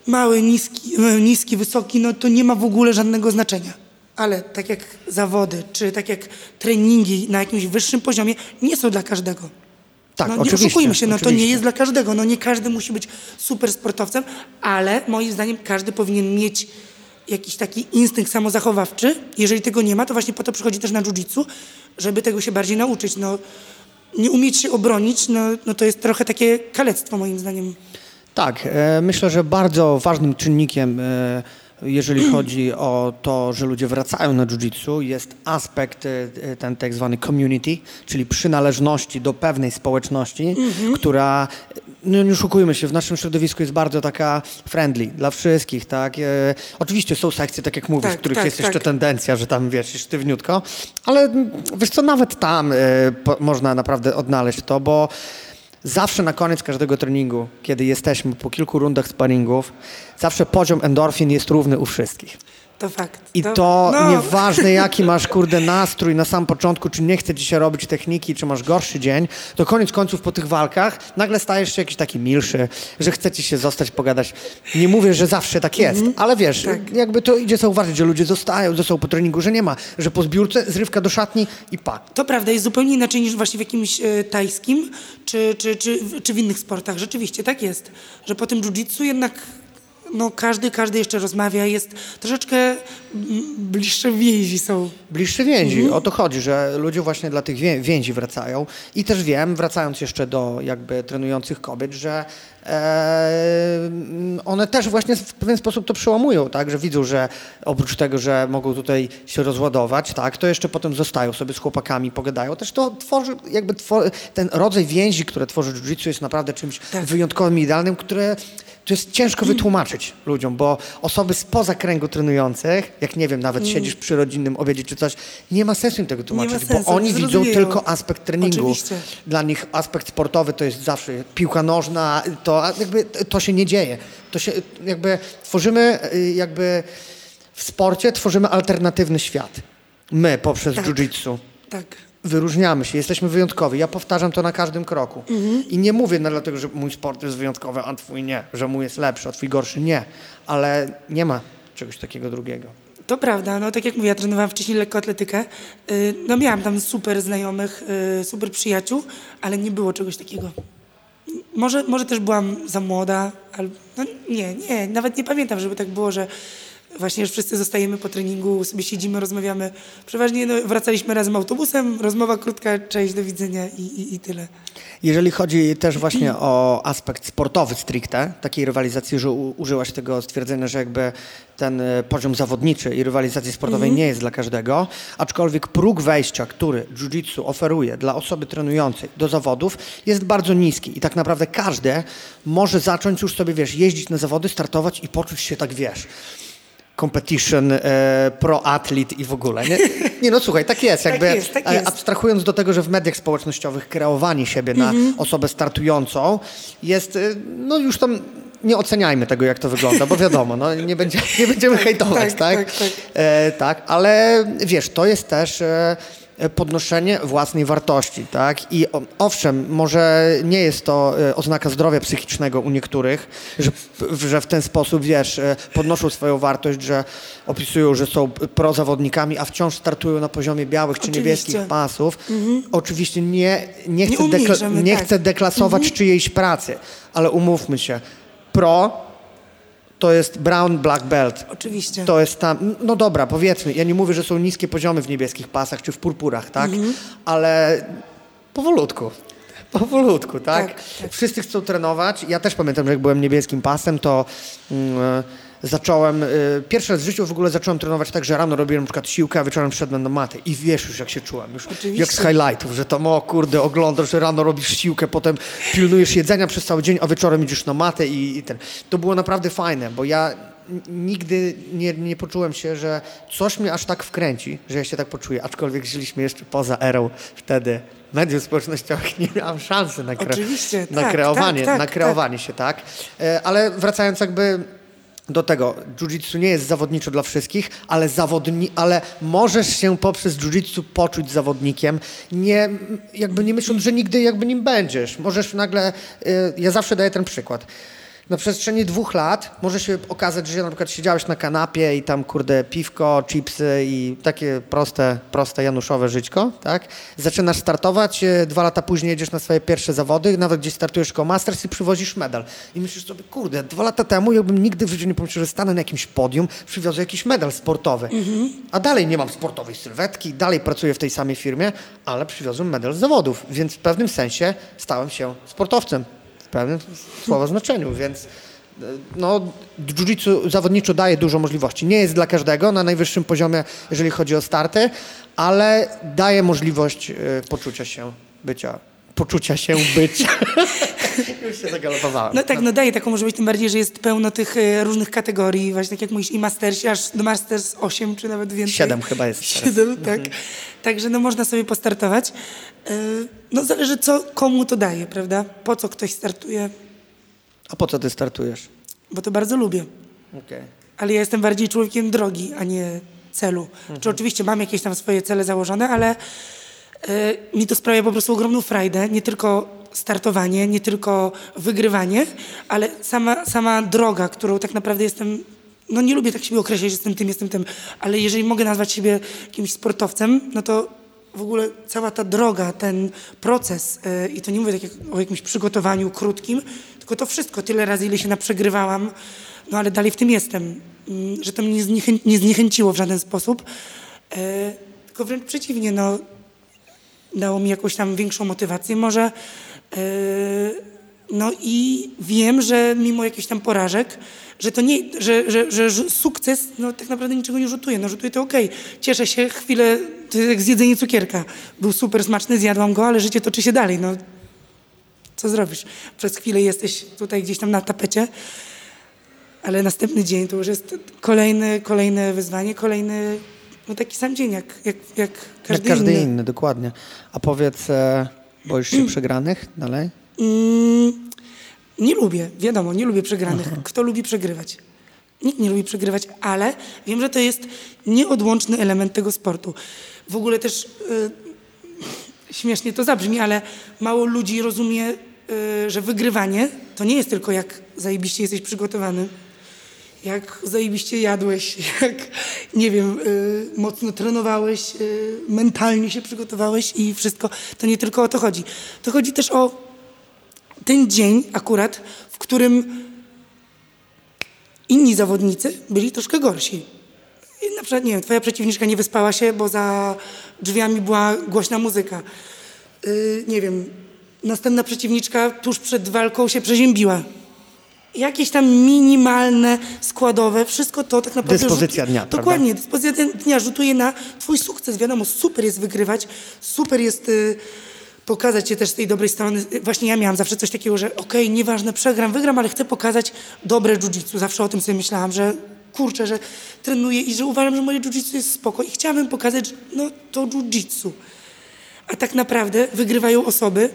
mały, niski, e, niski, wysoki, no to nie ma w ogóle żadnego znaczenia. Ale tak jak zawody, czy tak jak treningi na jakimś wyższym poziomie nie są dla każdego. Tak, no, nie oczywiście, oszukujmy się, no to nie oczywiście. jest dla każdego. No nie każdy musi być super sportowcem, ale moim zdaniem każdy powinien mieć jakiś taki instynkt samozachowawczy. Jeżeli tego nie ma, to właśnie po to przychodzi też na jiu-jitsu, żeby tego się bardziej nauczyć. No, nie umieć się obronić, no, no to jest trochę takie kalectwo moim zdaniem. Tak, e, myślę, że bardzo ważnym czynnikiem, e, jeżeli chodzi o to, że ludzie wracają na jiu-jitsu, jest aspekt e, ten tak zwany community, czyli przynależności do pewnej społeczności, która, no nie oszukujmy się, w naszym środowisku jest bardzo taka friendly dla wszystkich, tak? E, oczywiście są sekcje, tak jak mówisz, Tak, w których tak, jest tak. jeszcze tendencja, że tam wiesz, sztywniutko, ale mm, wiesz co, nawet tam e, po, można naprawdę odnaleźć to, bo Zawsze na koniec każdego treningu, kiedy jesteśmy po kilku rundach sparingów, zawsze poziom endorfin jest równy u wszystkich. To fakt. I to no, nieważne jaki masz kurde nastrój na sam początku, czy nie chce ci się robić techniki, czy masz gorszy dzień, to koniec końców po tych walkach nagle stajesz się jakiś taki milszy, że chce ci się zostać, pogadać. Nie mówię, że zawsze tak jest, ale wiesz, Tak. jakby to idzie zauważyć, że ludzie zostają, zostają po treningu, że nie ma, że po zbiórce zrywka do szatni i pak. To prawda, jest zupełnie inaczej niż właśnie w jakimś e, tajskim czy, czy, czy, czy w innych sportach. Rzeczywiście tak jest, że po tym jiu-jitsu jednak no, każdy, każdy jeszcze rozmawia, jest troszeczkę mm, bliższe więzi są. Bliższe więzi. O to chodzi, że ludzie właśnie dla tych wię- więzi wracają. I też wiem, wracając jeszcze do jakby trenujących kobiet, że one też właśnie w pewien sposób to przełamują, tak, że widzą, że oprócz tego, że mogą tutaj się rozładować, tak, to jeszcze potem zostają sobie z chłopakami, pogadają. Też to tworzy, jakby twor- ten rodzaj więzi, które tworzy jiu-jitsu jest naprawdę czymś Tak. wyjątkowym, idealnym, które to jest ciężko wytłumaczyć ludziom, bo osoby spoza kręgu trenujących, jak nie wiem, nawet siedzisz przy rodzinnym obiedzie czy coś, nie ma sensu im tego tłumaczyć, sensu, bo oni widzą tylko aspekt treningu. Oczywiście. Dla nich aspekt sportowy to jest zawsze piłka nożna, to jakby to się nie dzieje. To się jakby tworzymy y, jakby w sporcie tworzymy alternatywny świat. My poprzez Tak. jiu-jitsu Tak. Wyróżniamy się, jesteśmy wyjątkowi. Ja powtarzam to na każdym kroku. I nie mówię no, dlatego, że mój sport jest wyjątkowy, a twój nie, że mój jest lepszy, a twój gorszy nie. Ale nie ma czegoś takiego drugiego. To prawda, no tak jak mówię, ja trenowałam wcześniej lekkoatletykę. Y, No miałam tam super znajomych, y, super przyjaciół, ale nie było czegoś takiego. Może, może też byłam za młoda, ale no nie, nie, nawet nie pamiętam, żeby tak było, że właśnie już wszyscy zostajemy po treningu, sobie siedzimy, rozmawiamy. Przeważnie no, wracaliśmy razem autobusem, rozmowa krótka, cześć, do widzenia i, i, i tyle. Jeżeli chodzi też właśnie o aspekt sportowy stricte, takiej rywalizacji, że użyłaś tego stwierdzenia, że jakby ten e, poziom zawodniczy i rywalizacji sportowej nie jest dla każdego, aczkolwiek próg wejścia, który jiu-jitsu oferuje dla osoby trenującej do zawodów jest bardzo niski i tak naprawdę każdy może zacząć już sobie, wiesz, jeździć na zawody, startować i poczuć się tak, wiesz, competition, e, pro athlete i w ogóle. Nie, nie no słuchaj, tak jest. Tak Jakby, jest, tak jest. Abstrahując do tego, że w mediach społecznościowych kreowanie siebie na Mhm. osobę startującą jest, e, no już tam nie oceniajmy tego, jak to wygląda, bo wiadomo, no, nie, będzie, nie będziemy hejtować, tak, tak? tak, tak. E, tak, ale wiesz, to jest też e, podnoszenie własnej wartości, tak? I owszem, może nie jest to e, oznaka zdrowia psychicznego u niektórych, że, że w ten sposób, wiesz, e, podnoszą swoją wartość, że opisują, że są prozawodnikami, a wciąż startują na poziomie białych czy Oczywiście. niebieskich pasów. Oczywiście nie, nie, chcę, Nie dekla- nie tak. chcę deklasować czyjejś pracy, ale umówmy się, pro to jest brown black belt. Oczywiście. To jest tam, no dobra, powiedzmy, ja nie mówię, że są niskie poziomy w niebieskich pasach czy w purpurach, tak? Mhm. Ale powolutku. Powolutku, tak? Tak, tak. Wszyscy chcą trenować. Ja też pamiętam, że jak byłem niebieskim pasem, to e, zacząłem, e, pierwszy raz w życiu w ogóle zacząłem trenować tak, że rano robiłem na przykład siłkę, a wieczorem szedłem na matę. I wiesz już, jak się czułem. Już Oczywiście. jak z highlightów, że tam, o kurde, oglądasz, że rano robisz siłkę, potem pilnujesz jedzenia przez cały dzień, a wieczorem idziesz na matę i, i ten. To było naprawdę fajne, bo ja nigdy nie, nie poczułem się, że coś mnie aż tak wkręci, że ja się tak poczuję, aczkolwiek żyliśmy jeszcze poza erą wtedy mediów społecznościowych, nie miałam szansy na, kre- Oczywiście, na tak, kreowanie, tak, tak, na kreowanie się, tak? E, Ale wracając jakby do tego, jiu-jitsu nie jest zawodniczo dla wszystkich, ale, zawodni- ale możesz się poprzez jiu-jitsu poczuć zawodnikiem, nie, jakby nie myśląc, że nigdy jakby nim będziesz. Możesz nagle, y, ja zawsze daję ten przykład. Na przestrzeni dwóch lat może się okazać, że na przykład siedziałeś na kanapie i tam kurde piwko, chipsy i takie proste, proste januszowe żyćko, tak? Zaczynasz startować, y, dwa lata później jedziesz na swoje pierwsze zawody, nawet gdzieś startujesz jako Masters i przywozisz medal. I myślisz sobie, kurde, dwa lata temu jakbym nigdy w życiu nie pomyślał, że stanę na jakimś podium, przywiozę jakiś medal sportowy. A dalej nie mam sportowej sylwetki, dalej pracuję w tej samej firmie, ale przywiozłem medal z zawodów, więc w pewnym sensie stałem się sportowcem pewnym słowa znaczeniu, więc e, no, jiu-jitsu zawodniczo daje dużo możliwości. Nie jest dla każdego na najwyższym poziomie, jeżeli chodzi o starty, ale daje możliwość e, poczucia się bycia, poczucia się bycia. Już się zagalopowałem. No tak, no daje taką możliwość, tym bardziej, że jest pełno tych e, różnych kategorii, właśnie tak jak mówisz, i Mastersi, aż do Masters 8 czy nawet więcej. Siedem chyba jest teraz. Siedem, tak. Także no można sobie postartować. E, No zależy co komu to daje, prawda? Po co ktoś startuje, A po co ty startujesz? bo to bardzo lubię. Okej. Ale ja jestem bardziej człowiekiem drogi, a nie celu. Czy oczywiście mam jakieś tam swoje cele założone, ale e, mi to sprawia po prostu ogromną frajdę. Nie tylko startowanie, nie tylko wygrywanie, ale sama, sama droga, którą tak naprawdę jestem. No nie lubię tak siebie określać, że jestem tym, jestem tym, ale jeżeli mogę nazwać siebie jakimś sportowcem, no to w ogóle cała ta droga, ten proces e, i to nie mówię tak jak o jakimś przygotowaniu krótkim, tylko to wszystko, tyle razy, ile się naprzegrywałam, no ale dalej w tym jestem, Mm, że to mnie nie, zniechę- nie zniechęciło w żaden sposób, e, tylko wręcz przeciwnie, no dało mi jakąś tam większą motywację może. Yy, No i wiem, że mimo jakichś tam porażek, że to nie, że, że, że, sukces no, tak naprawdę niczego nie rzutuje. No rzutuje to okej. Cieszę się chwilę, to jak zjedzenie cukierka. Był super smaczny, zjadłam go, ale życie toczy się dalej. No, co zrobisz? Przez chwilę jesteś tutaj gdzieś tam na tapecie, ale następny dzień to już jest kolejny, kolejne wyzwanie, kolejny no taki sam dzień jak, jak, jak każdy, Jak każdy inny. inny. dokładnie. A powiedz, e, boisz się przegranych dalej? Mm, nie lubię, wiadomo, nie lubię przegranych. Kto lubi przegrywać? Nikt nie lubi przegrywać, ale wiem, że to jest nieodłączny element tego sportu. W ogóle też y, śmiesznie to zabrzmi, ale mało ludzi rozumie, y, że wygrywanie to nie jest tylko jak zajebiście jesteś przygotowany, jak zajebiście jadłeś, jak, nie wiem, y, mocno trenowałeś, y, mentalnie się przygotowałeś i wszystko. To nie tylko o to chodzi. To chodzi też o ten dzień akurat, w którym inni zawodnicy byli troszkę gorsi. I na przykład, nie wiem, twoja przeciwniczka nie wyspała się, bo za drzwiami była głośna muzyka. Yy, nie wiem, następna przeciwniczka tuż przed walką się przeziębiła. Jakieś tam minimalne, składowe, wszystko to tak naprawdę... Dyspozycja dnia, prawda? Dokładnie, dyspozycja dnia rzutuje na twój sukces. Wiadomo, super jest wygrywać, super jest y, pokazać się też z tej dobrej strony. Y, Właśnie ja miałam zawsze coś takiego, że okej, nieważne, przegram, wygram, ale chcę pokazać dobre jiu-jitsu. Zawsze o tym sobie myślałam, że kurczę, że trenuję i że uważam, że moje jiu-jitsu jest spoko i chciałabym pokazać, no to jiu-jitsu. A tak naprawdę wygrywają osoby,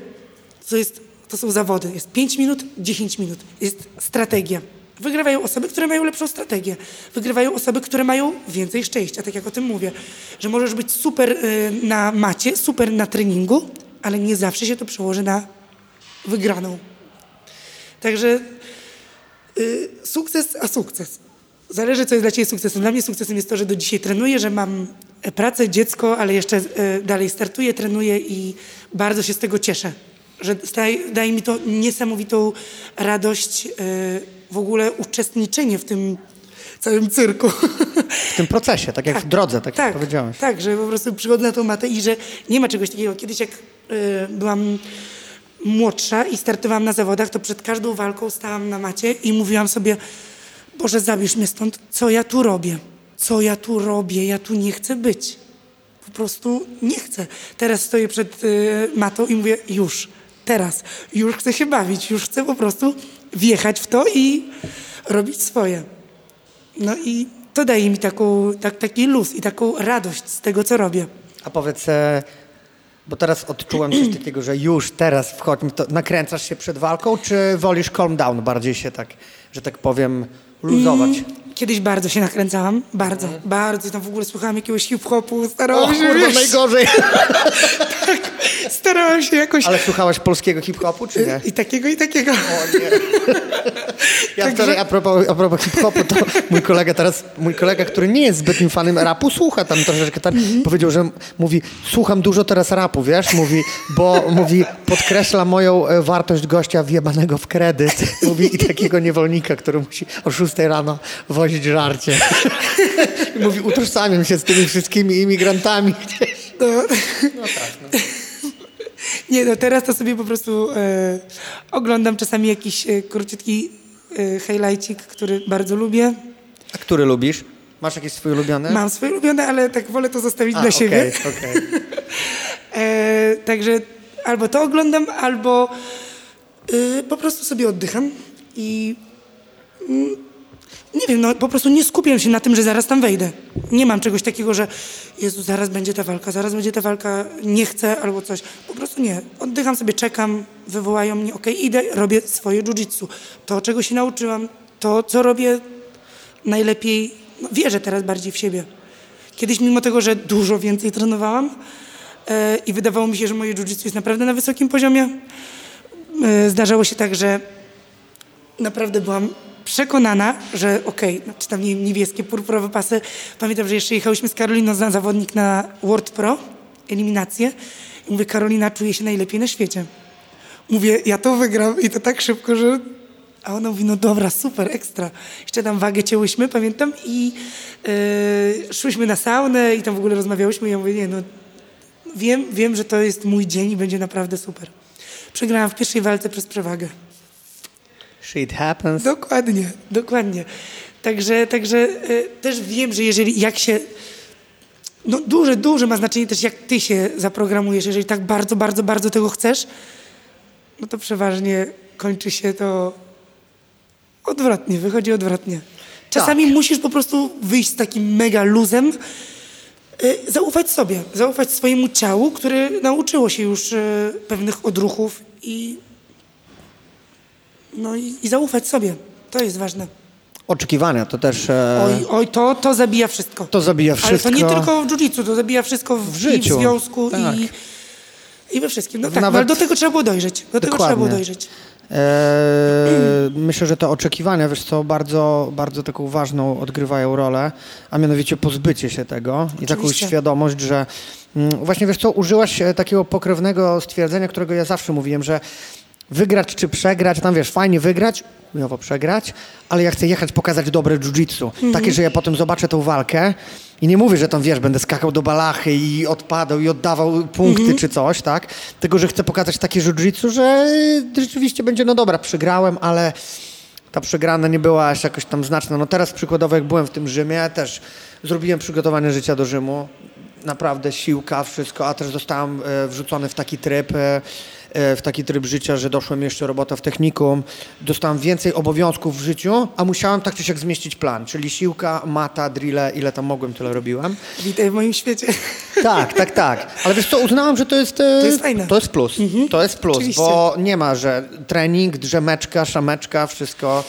to, jest, to są zawody. Jest 5 minut, 10 minut. Jest strategia. Wygrywają osoby, które mają lepszą strategię. Wygrywają osoby, które mają więcej szczęścia, tak jak o tym mówię. Że możesz być super y, na macie, super na treningu, ale nie zawsze się to przełoży na wygraną. Także y, sukces, a sukces. Zależy, co jest dla Ciebie sukcesem. Dla mnie sukcesem jest to, że do dzisiaj trenuję, że mam pracę, dziecko, ale jeszcze y, dalej startuję, trenuję i bardzo się z tego cieszę. Że daje, daje mi to niesamowitą radość, y, w ogóle uczestniczenie w tym całym cyrku. W tym procesie, tak jak tak, w drodze, tak, tak jak powiedziałeś. Tak, że po prostu przychodzę na tą matę i że nie ma czegoś takiego. Kiedyś jak y, byłam młodsza i startowałam na zawodach, to przed każdą walką stałam na macie i mówiłam sobie, Boże, zabierz mnie stąd, co ja tu robię? Co ja tu robię? Ja tu nie chcę być. Po prostu nie chcę. Teraz stoję przed y, matą i mówię, już, teraz, już chcę się bawić, już chcę po prostu wjechać w to i robić swoje. No i to daje mi taką, tak, taki luz i taką radość z tego, co robię. A powiedz, e, bo teraz odczułem coś takiego, że już teraz wchodź, to nakręcasz się przed walką, czy wolisz calm down, bardziej się tak, że tak powiem, luzować? Mm, kiedyś bardzo się nakręcałam, bardzo, mm. bardzo. Tam w ogóle słuchałam jakiegoś hip-hopu, starałam o, się, wiesz, najgorzej. tak, starałam się jakoś... Ale słuchałaś polskiego hip-hopu, czy nie? I takiego, i takiego. O nie. Ja Także... wczoraj, a propos, a propos hip-hopu, to mój kolega teraz, mój kolega, który nie jest zbytnim fanem rapu, słucha tam troszeczkę, tak, mm -hmm. powiedział, że mówi, słucham dużo teraz rapu, wiesz, mówi, bo mówi, podkreśla moją e, wartość gościa wjebanego w kredyt, mówi, i takiego niewolnika, który musi o 6 rano wozić żarcie. I mówi, utożsamiam się z tymi wszystkimi imigrantami gdzieś. No, no tak, no. Nie, no teraz to sobie po prostu e, oglądam czasami jakiś e, króciutki e, highlightcik, który bardzo lubię. A który lubisz? Masz jakieś swoje ulubione? Mam swoje ulubione, ale tak wolę to zostawić A, dla okay, siebie. Okay. e, także albo to oglądam, albo y, po prostu sobie oddycham i mm, nie wiem, no po prostu nie skupiam się na tym, że zaraz tam wejdę. Nie mam czegoś takiego, że Jezu, zaraz będzie ta walka, zaraz będzie ta walka, nie chcę albo coś. Po prostu nie. Oddycham sobie, czekam, wywołają mnie, okej, okay, idę, robię swoje jiu-jitsu. To, czego się nauczyłam, to, co robię najlepiej, no, wierzę teraz bardziej w siebie. Kiedyś mimo tego, że dużo więcej trenowałam e, i wydawało mi się, że moje jiu-jitsu jest naprawdę na wysokim poziomie, e, zdarzało się tak, że naprawdę byłam przekonana, że okej, okay, czy tam niebieskie, purpurowe pasy. Pamiętam, że jeszcze jechałyśmy z Karoliną na zawodnik na World Pro, eliminację. I mówię, Karolina czuje się najlepiej na świecie. Mówię, ja to wygram i to tak szybko, że... A ona mówi, no dobra, super, ekstra. Jeszcze tam wagę cięłyśmy, pamiętam, i yy, szłyśmy na saunę i tam w ogóle rozmawiałyśmy i ja mówię, nie no, wiem, wiem, że to jest mój dzień i będzie naprawdę super. Przegrałam w pierwszej walce przez przewagę. Shit happens. Dokładnie, dokładnie. Także, także y, też wiem, że jeżeli jak się. No duże, duże ma znaczenie też, jak ty się zaprogramujesz. Jeżeli tak bardzo, bardzo, bardzo tego chcesz, no to przeważnie kończy się to odwrotnie, wychodzi odwrotnie. Czasami tak. musisz po prostu wyjść z takim mega luzem, y, zaufać sobie, zaufać swojemu ciału, które nauczyło się już y, pewnych odruchów i no i, i zaufać sobie. To jest ważne. Oczekiwania to też. E... Oj, oj, to, to zabija wszystko. To zabija wszystko. Ale to nie tylko w jiu-jitsu, to zabija wszystko w, w życiu. w związku tak. i, i we wszystkim. No tak, Nawet... ale do tego trzeba było dojrzeć. Do tego trzeba było dojrzeć. Eee, myślę, że te oczekiwania, wiesz co, bardzo, bardzo taką ważną odgrywają rolę, a mianowicie pozbycie się tego Oczywiście. i taką świadomość, że mm, właśnie wiesz co, użyłaś e, takiego pokrewnego stwierdzenia, którego ja zawsze mówiłem, że wygrać czy przegrać, tam wiesz, fajnie wygrać, chujowo przegrać, ale ja chcę jechać pokazać dobre jiu-jitsu. Mhm. Takie, że ja potem zobaczę tą walkę i nie mówię, że tam, wiesz, będę skakał do balachy i odpadał i oddawał punkty mhm. czy coś, tak? Tylko, że chcę pokazać takie jiu-jitsu, że rzeczywiście będzie, no dobra, przegrałem, ale ta przegrana nie była aż jakoś tam znaczna. No teraz przykładowo, jak byłem w tym Rzymie, też zrobiłem przygotowanie życia do Rzymu. Naprawdę siłka, wszystko, a też zostałem e, wrzucony w taki tryb, e, w taki tryb życia, że doszłem jeszcze robota w technikum, dostałem więcej obowiązków w życiu, a musiałem tak czy siak zmieścić plan, czyli siłka, mata, drille, ile tam mogłem, tyle robiłem. Witaj w moim świecie. Tak, tak, tak. Ale wiesz co, uznałem, że to jest... e, To jest fajne. To jest plus. To jest plus, Oczywiście. bo nie ma, że trening, drzemeczka, szameczka, wszystko...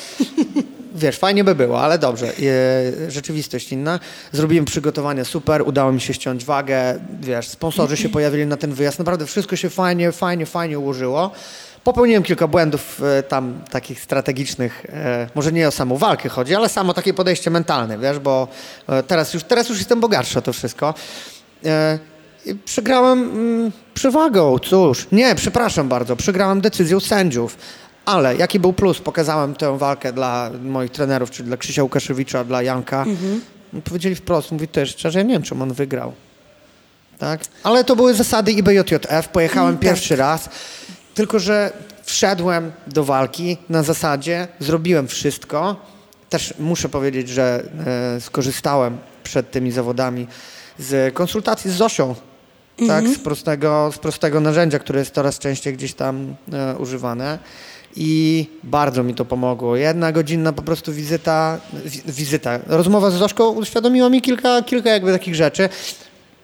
Wiesz, fajnie by było, ale dobrze. E, rzeczywistość inna. Zrobiłem przygotowania super, udało mi się ściąć wagę, wiesz, sponsorzy się pojawili na ten wyjazd. Naprawdę wszystko się fajnie, fajnie, fajnie ułożyło. Popełniłem kilka błędów e, tam takich strategicznych, e, może nie o samą walkę chodzi, ale samo takie podejście mentalne, wiesz, bo teraz już, teraz już jestem bogatszy o to wszystko. I Przegrałem mm, przewagą, cóż. Nie, przepraszam bardzo, przegrałem decyzją sędziów. Ale jaki był plus? Pokazałem tę walkę dla moich trenerów, czyli dla Krzysia Łukaszewicza, dla Janka. I Powiedzieli wprost, mówi też, szczerze, ja nie wiem, czym on wygrał. Tak? Ale to były zasady IBJJF, pojechałem pierwszy raz, tylko że wszedłem do walki na zasadzie, zrobiłem wszystko. Też muszę powiedzieć, że e, skorzystałem przed tymi zawodami z konsultacji z Zosią, tak? z, prostego, z prostego narzędzia, które jest coraz częściej gdzieś tam e, używane. I bardzo mi to pomogło. Jedna godzinna po prostu wizyta, wi- wizyta. Rozmowa z Zoszką uświadomiła mi kilka, kilka jakby takich rzeczy.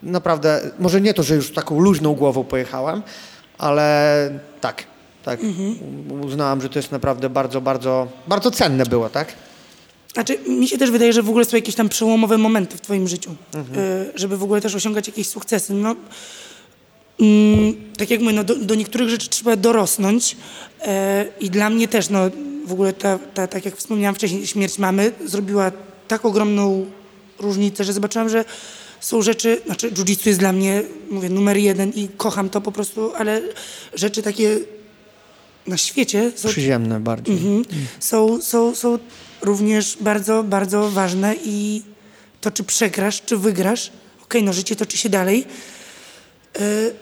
Naprawdę, może nie to, że już taką luźną głową pojechałem, ale tak, tak. U- Uznałam, że to jest naprawdę bardzo, bardzo, bardzo cenne było, tak? Znaczy, mi się też wydaje, że w ogóle są jakieś tam przełomowe momenty w twoim życiu, y, żeby w ogóle też osiągać jakieś sukcesy. No, mm, tak jak mówię, no, do, do niektórych rzeczy trzeba dorosnąć i dla mnie też, no, w ogóle ta, ta, tak jak wspomniałam wcześniej, śmierć mamy zrobiła tak ogromną różnicę, że zobaczyłam, że są rzeczy, znaczy jiu-jitsu jest dla mnie, mówię, numer jeden i kocham to po prostu, ale rzeczy takie na świecie są Przyziemne bardziej. Mhm. są, są, są również bardzo, bardzo ważne i to, czy przegrasz, czy wygrasz, okej, no życie toczy się dalej, Yy,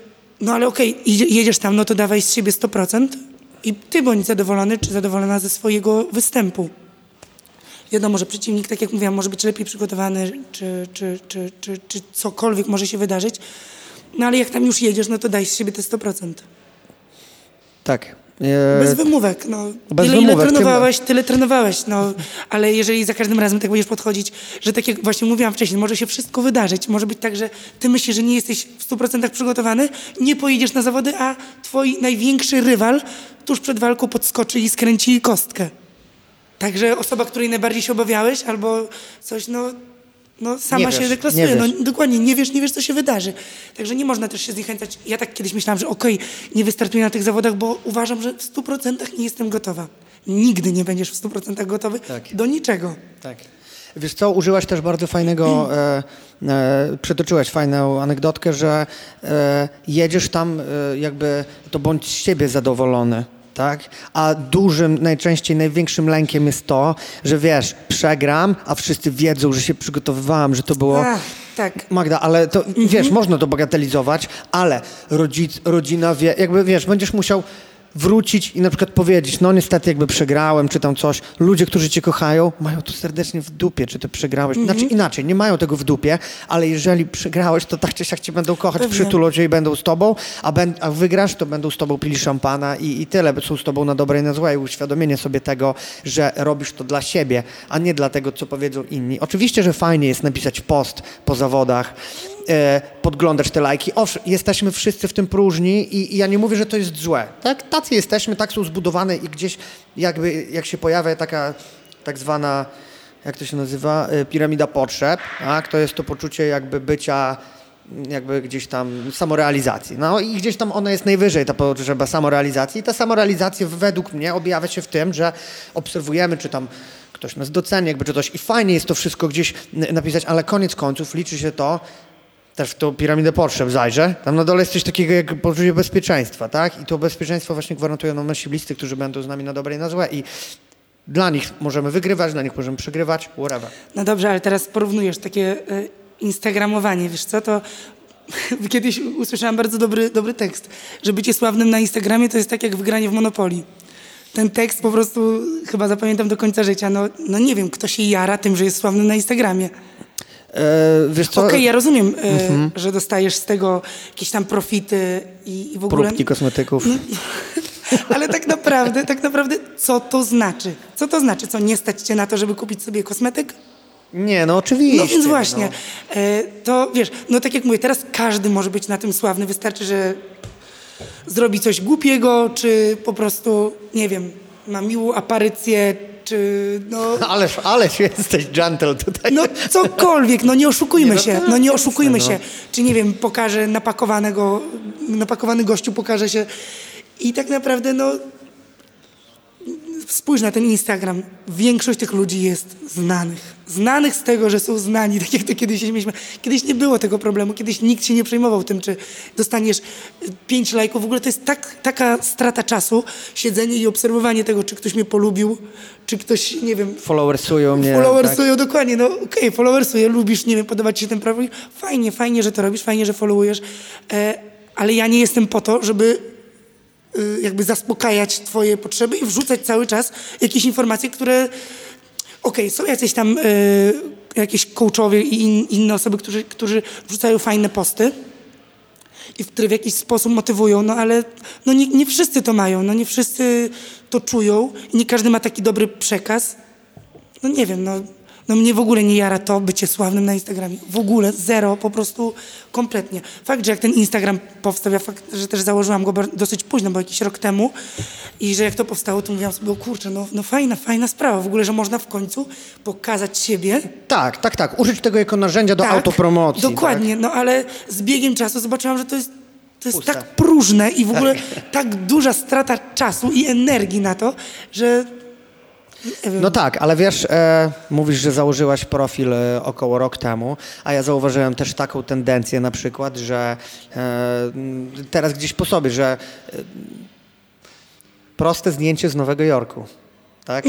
no ale okej, idzie- jedziesz tam, no to dawaj z siebie 100% i ty bądź zadowolony, czy zadowolona ze swojego występu. Wiadomo, że przeciwnik, tak jak mówiłam, może być lepiej przygotowany, czy, czy, czy, czy, czy cokolwiek może się wydarzyć, no ale jak tam już jedziesz, no to daj z siebie te 100%. Tak. Bez E, wymówek, no. Bez Ile, ile wymówek, tym- trenowałeś, tyle trenowałeś, no. Ale jeżeli za każdym razem tak będziesz podchodzić, że tak jak właśnie mówiłam wcześniej, może się wszystko wydarzyć. Może być tak, że ty myślisz, że nie jesteś w 100% przygotowany, nie pojedziesz na zawody, a twój największy rywal tuż przed walką podskoczy i skręci kostkę. Także osoba, której najbardziej się obawiałeś albo coś, no, no sama się deklasuje. No, dokładnie, nie wiesz, nie wiesz, co się wydarzy. Także nie można też się zniechęcać. Ja tak kiedyś myślałam, że okej, nie wystartuję na tych zawodach, bo uważam, że w 100% nie jestem gotowa. Nigdy nie będziesz w 100% gotowy Tak. do niczego. Tak. Wiesz co, użyłaś też bardzo fajnego, e, e, przytoczyłaś fajną anegdotkę, że e, jedziesz tam e, jakby, to bądź z siebie zadowolony, tak? A dużym, najczęściej największym lękiem jest to, że wiesz, przegram, a wszyscy wiedzą, że się przygotowywałam, że to było... Ach, tak. Magda, ale to wiesz, można to bagatelizować, ale rodzic, rodzina wie, jakby wiesz, będziesz musiał wrócić i na przykład powiedzieć, no niestety jakby przegrałem, czy tam coś. Ludzie, którzy cię kochają, mają to serdecznie w dupie, czy ty przegrałeś. Znaczy inaczej, nie mają tego w dupie, ale jeżeli przegrałeś, to tak czy siak cię będą kochać, Pewnie. przytulą cię i będą z tobą, a, ben, a wygrasz, to będą z tobą pili szampana i, i tyle, są z tobą na dobre i na złe i uświadomienie sobie tego, że robisz to dla siebie, a nie dla tego, co powiedzą inni. Oczywiście, że fajnie jest napisać post po zawodach, podglądać te lajki. Owszem, jesteśmy wszyscy w tym próżni i, i ja nie mówię, że to jest złe. Tak, tacy jesteśmy, tak są zbudowane i gdzieś jakby, jak się pojawia taka tak zwana, jak to się nazywa, e, piramida potrzeb, tak? to jest to poczucie jakby bycia jakby gdzieś tam samorealizacji. No i gdzieś tam ona jest najwyżej, ta potrzeba samorealizacji. I ta samorealizacja według mnie objawia się w tym, że obserwujemy, czy tam ktoś nas doceni, jakby czy coś. I fajnie jest to wszystko gdzieś napisać, ale koniec końców liczy się to, też w tą piramidę potrzeb zajrzę. Tam na dole jest coś takiego jak poczucie bezpieczeństwa, tak? I to bezpieczeństwo właśnie gwarantują nam nasi bliscy, którzy będą z nami na dobre i na złe. I dla nich możemy wygrywać, dla nich możemy przegrywać, whatever. No dobrze, ale teraz porównujesz takie e, instagramowanie, wiesz co, to kiedyś usłyszałam bardzo dobry, dobry tekst, że bycie sławnym na Instagramie to jest tak jak wygranie w Monopolii. Ten tekst po prostu chyba zapamiętam do końca życia. No, no nie wiem, kto się jara tym, że jest sławny na Instagramie. E, wiesz? Okej, ja rozumiem, e, że dostajesz z tego jakieś tam profity i, i w ogóle... Próbki kosmetyków. Ale tak naprawdę, tak naprawdę, co to znaczy? Co to znaczy? Co, nie stać cię na to, żeby kupić sobie kosmetyk? Nie, no oczywiście. No więc właśnie, e, to wiesz, no tak jak mówię, teraz każdy może być na tym sławny, wystarczy, że zrobi coś głupiego, czy po prostu, nie wiem, ma miłą aparycję, czy no... No, ależ, ależ jesteś gentle tutaj. No cokolwiek, no nie oszukujmy Nie, no się, tak, no nie oszukujmy no. się. Czy nie wiem, pokaże napakowanego, napakowany gościu pokaże się i tak naprawdę no spójrz na ten Instagram. Większość tych ludzi jest znanych. Znanych z tego, że są znani, tak jak to kiedyś się śmieliśmy. Kiedyś nie było tego problemu, kiedyś nikt się nie przejmował tym, czy dostaniesz y, pięć lajków. W ogóle to jest tak, taka strata czasu, siedzenie i obserwowanie tego, czy ktoś mnie polubił, czy ktoś, nie wiem, Followersują mnie. Followersują, dokładnie, no okej, followersuję, lubisz, nie wiem, podoba ci się ten profil, fajnie, fajnie, że to robisz, fajnie, że followujesz, e, ale ja nie jestem po to, żeby jakby zaspokajać twoje potrzeby i wrzucać cały czas jakieś informacje, które, okej, są jacyś tam y, jakieś coachowie i in, inne osoby, którzy, którzy wrzucają fajne posty, i które w jakiś sposób motywują, no ale no nie, nie wszyscy to mają, no nie wszyscy to czują i nie każdy ma taki dobry przekaz. No nie wiem, no, no mnie w ogóle nie jara to bycie sławnym na Instagramie. W ogóle, zero, po prostu kompletnie. Fakt, że jak ten Instagram powstał, ja fakt, że też założyłam go dosyć późno, bo jakiś rok temu i że jak to powstało, to mówiłam sobie, o kurczę, no, no fajna, fajna sprawa w ogóle, że można w końcu pokazać siebie Tak, tak, tak. Użyć tego jako narzędzia do autopromocji. Tak, Dokładnie, no ale z biegiem czasu zobaczyłam, że to jest, to jest tak próżne i w ogóle tak duża strata czasu i energii na to, że. No tak, ale wiesz, e, mówisz, że założyłaś profil e, około rok temu, a ja zauważyłem też taką tendencję na przykład, że e, teraz gdzieś po sobie, że e, proste zdjęcie z Nowego Jorku, tak?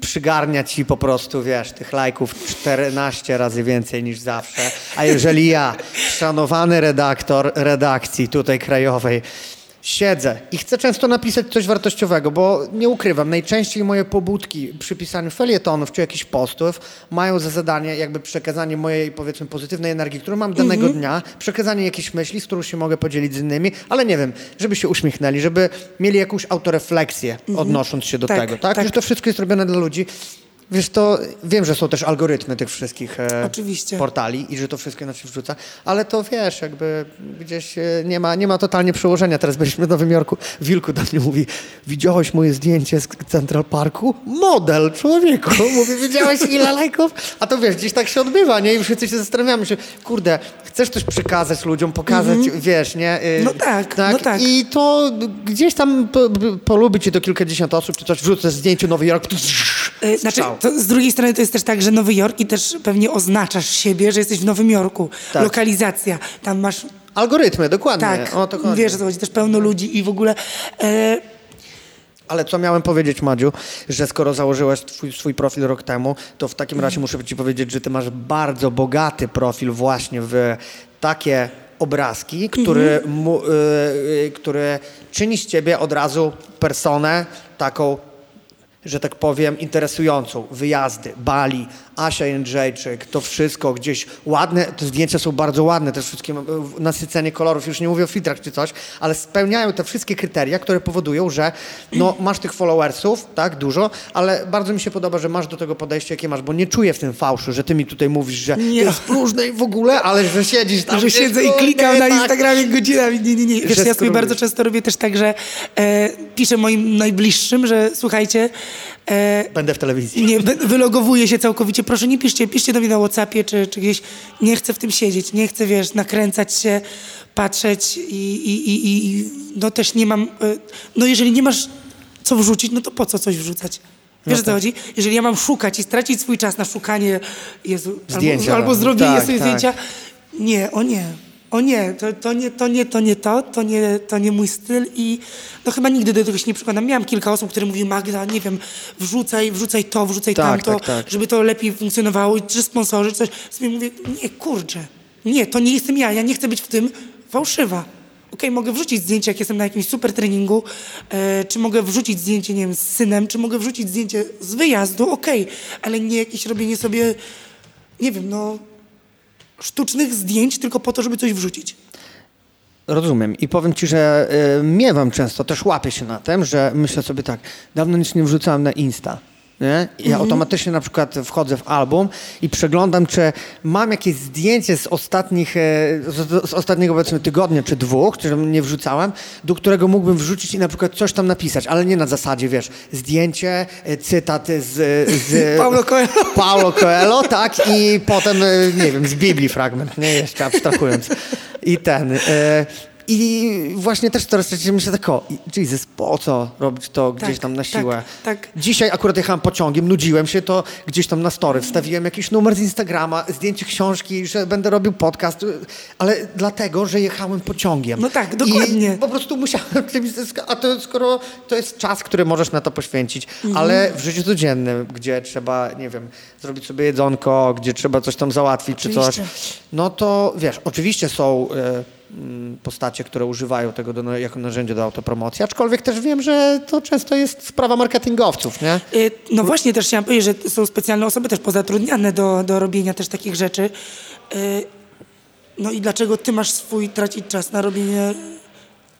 Przygarnia ci po prostu, wiesz, tych lajków 14 razy więcej niż zawsze. A jeżeli ja, szanowany redaktor redakcji tutaj krajowej, siedzę i chcę często napisać coś wartościowego, bo nie ukrywam, najczęściej moje pobudki przy pisaniu felietonów czy jakichś postów mają za zadanie jakby przekazanie mojej, powiedzmy, pozytywnej energii, którą mam danego dnia, przekazanie jakiejś myśli, z którą się mogę podzielić z innymi, ale nie wiem, żeby się uśmiechnęli, żeby mieli jakąś autorefleksję odnosząc się do Tak, tego, tak? tak. Że to wszystko jest robione dla ludzi. Wiesz, to wiem, że są też algorytmy tych wszystkich e, portali i że to wszystko na się wrzuca, ale to wiesz, jakby gdzieś e, nie ma, nie ma totalnie przełożenia. Teraz byliśmy w Nowym Jorku, Wilku do mnie mówi, widziałeś moje zdjęcie z Central Parku? Model, człowieku. Mówi, widziałeś ile lajków? A to wiesz, gdzieś tak się odbywa, nie? I wszyscy się zastanawiamy, że kurde, chcesz coś przekazać ludziom, pokazać, wiesz, nie? Y, No tak, no tak. I to gdzieś tam po, polubi cię to kilkadziesiąt osób, czy coś wrzucę zdjęcie Nowy Jork, E, Znaczy. To z drugiej strony to jest też tak, że Nowy Jork i też pewnie oznaczasz siebie, że jesteś w Nowym Jorku. Tak. Lokalizacja. Tam masz Algorytmy, dokładnie. Tak, O to chodzi. wiesz, o co chodzi, też pełno ludzi i w ogóle... E, Ale co miałem powiedzieć, Madziu, że skoro założyłaś twój, swój profil rok temu, to w takim razie muszę ci powiedzieć, że ty masz bardzo bogaty profil właśnie w takie obrazki, który, mu, y, y, który czyni z ciebie od razu personę taką że tak powiem, interesującą. Wyjazdy, Bali, Asia Jędrzejczyk, to wszystko gdzieś ładne, te zdjęcia są bardzo ładne, te wszystkie e, nasycenie kolorów, już nie mówię o filtrach czy coś, ale spełniają te wszystkie kryteria, które powodują, że no, masz tych followersów, tak, dużo, ale bardzo mi się podoba, że masz do tego podejście, jakie masz, bo nie czuję w tym fałszu, że ty mi tutaj mówisz, że Nie. jest próżne i w ogóle, ale że siedzisz tam że siedzę i klikam na tak. Instagramie godzinami. Nie, nie, nie. Wiesz, ja sobie bardzo często robię też tak, że e, piszę moim najbliższym, że słuchajcie, e, Będę w telewizji. nie, wy- wylogowuję się całkowicie. Proszę nie piszcie, piszcie do mnie na Whatsappie czy, czy gdzieś. Nie chcę w tym siedzieć, nie chcę, wiesz, nakręcać się, patrzeć i, i, i, i no też nie mam... e, No jeżeli nie masz co wrzucić, no to po co coś wrzucać? Wiesz o co chodzi? Jeżeli ja mam szukać i stracić swój czas na szukanie Jezu, Zdjęcia. albo, albo zrobienie Tak, sobie tak. zdjęcia, nie, o nie. O nie, to, to nie, to nie, to nie to, to nie, to nie mój styl i no chyba nigdy do tego się nie przykładam. Miałam kilka osób, które mówiły, Magda, nie wiem, wrzucaj, wrzucaj to, wrzucaj Tak, tamto, tak, tak. żeby to lepiej funkcjonowało, czy sponsorzy, czy coś. Sobie mówię, nie, kurczę, nie, to nie jestem ja, ja nie chcę być w tym fałszywa. Okej, mogę wrzucić zdjęcie, jak jestem na jakimś super treningu, e, czy mogę wrzucić zdjęcie, nie wiem, z synem, czy mogę wrzucić zdjęcie z wyjazdu, okej, ale nie jakieś robienie sobie, nie wiem, no, sztucznych zdjęć tylko po to, żeby coś wrzucić. Rozumiem. I powiem ci, że y, miewam często, też łapię się na tym, że myślę sobie tak, dawno nic nie wrzucałem na Insta. Nie? Ja Mhm. automatycznie na przykład wchodzę w album i przeglądam, czy mam jakieś zdjęcie z ostatnich, e, z, ostatniego powiedzmy tygodnia czy dwóch, które nie wrzucałem, do którego mógłbym wrzucić i na przykład coś tam napisać, ale nie na zasadzie, wiesz, zdjęcie, e, cytat z... z Paulo Coelho. Paulo Coelho, tak, i potem, e, nie wiem, z Biblii fragment, nie, jeszcze abstrahując. I ten... E, i właśnie też teraz myślę tak, o, Jesus, po co robić to gdzieś Tak, tam na tak, siłę? tak. Dzisiaj akurat jechałem pociągiem, nudziłem się, to gdzieś tam na story wstawiłem jakiś numer z Instagrama, zdjęcie książki, że będę robił podcast, ale dlatego, że jechałem pociągiem. No tak, dokładnie. I po prostu musiałem, a to skoro to jest czas, który możesz na to poświęcić, Mhm. ale w życiu codziennym, gdzie trzeba, nie wiem, zrobić sobie jedzonko, gdzie trzeba coś tam załatwić czy coś, Oczywiście. no to wiesz, oczywiście są mm, postacie, które używają tego do, jako narzędzie do autopromocji, aczkolwiek też wiem, że to często jest sprawa marketingowców, nie? Y, No właśnie, też chciałam powiedzieć, że są specjalne osoby też pozatrudniane do, do robienia też takich rzeczy. Y, No i dlaczego ty masz swój tracić czas na robienie,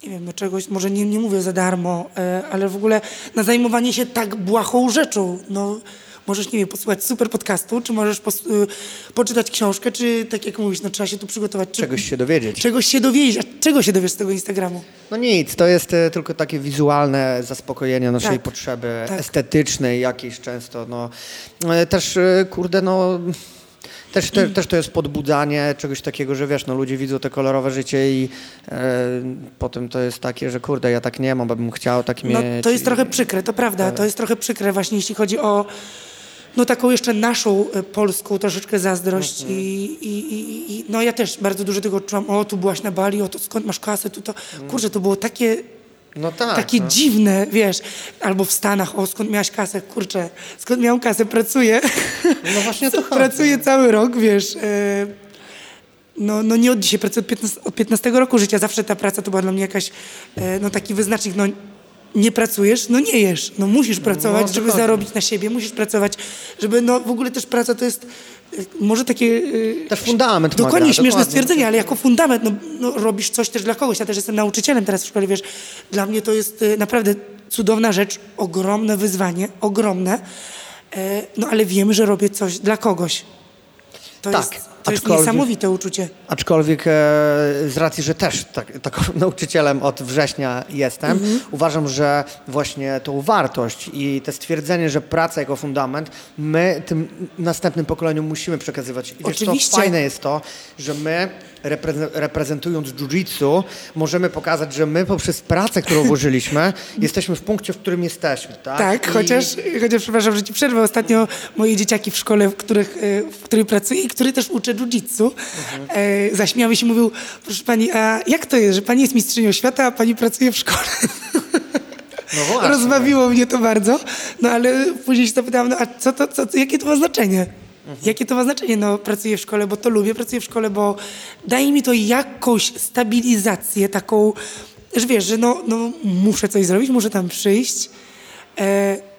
nie wiem, no czegoś, może nie, nie mówię za darmo, y, ale w ogóle na zajmowanie się tak błahą rzeczą. No, możesz, nie wiem, posłuchać super podcastu, czy możesz y, poczytać książkę, czy tak jak mówisz, no trzeba się tu przygotować. Czy, Czegoś się dowiedzieć. Czegoś się dowiedzieć. A czego się dowiesz z tego Instagramu? No nic, to jest e, tylko takie wizualne zaspokojenie naszej Tak, potrzeby tak. estetycznej jakiejś często. No. E, Też, e, kurde, no... Też, te, też to jest podbudzanie czegoś takiego, że wiesz, no ludzie widzą te kolorowe życie i e, potem to jest takie, że kurde, ja tak nie mam, bo bym chciał tak mieć. No, to jest trochę przykre, to prawda. To jest trochę przykre właśnie, jeśli chodzi o no, taką jeszcze naszą e, polską troszeczkę zazdrość Mhm. i, i, i, i no ja też bardzo dużo tego czułam. O, tu byłaś na Bali, o, to skąd masz kasę, tu to... Kurczę, to było takie, No tak. takie no. dziwne, wiesz. Albo w Stanach, o, skąd miałaś kasę, kurczę, skąd miałam kasę, pracuję. No właśnie to pracuję cały rok, wiesz. e, No, no nie od dzisiaj, pracuję od 15, od 15 roku życia. Zawsze ta praca to była dla mnie jakaś, e, no taki wyznacznik, no nie pracujesz, no nie jesz. No musisz pracować, żeby dokładnie. zarobić na siebie, musisz pracować, żeby, no w ogóle też praca to jest e, może takie... e, Też fundament Dokładnie, maga, śmieszne dokładnie. stwierdzenie, ale jako fundament, no, no robisz coś też dla kogoś. Ja też jestem nauczycielem teraz w szkole, wiesz. Dla mnie to jest e, naprawdę cudowna rzecz, ogromne wyzwanie, ogromne. E, no ale wiem, że robię coś dla kogoś. To Tak, jest, to jest niesamowite uczucie. Aczkolwiek e, z racji, że też tak, taką nauczycielem od września jestem, Mhm. uważam, że właśnie tą wartość i to stwierdzenie, że praca jako fundament, my tym następnym pokoleniom musimy przekazywać. I wiesz co, Oczywiście. fajne jest to, że my repreze- reprezentując jiu-jitsu możemy pokazać, że my poprzez pracę, którą włożyliśmy, jesteśmy w punkcie, w którym jesteśmy. Tak, Tak, I- chociaż, chociaż przepraszam, że ci przerwę. Ostatnio moje dzieciaki w szkole, w, których, e, w której pracuję i który też uczę jiu-jitsu, e, zaśmiały się i mówił, proszę pani, a jak to jest, że pani jest mistrzynią świata, a pani pracuje w szkole? No właśnie. Rozbawiło mnie to bardzo, no ale później się zapytałam, no a co to, co, jakie to ma znaczenie? Jakie to ma znaczenie? No pracuję w szkole, bo to lubię, pracuję w szkole, bo daje mi to jakąś stabilizację taką, że wiesz, że no, no muszę coś zrobić, muszę tam przyjść. E,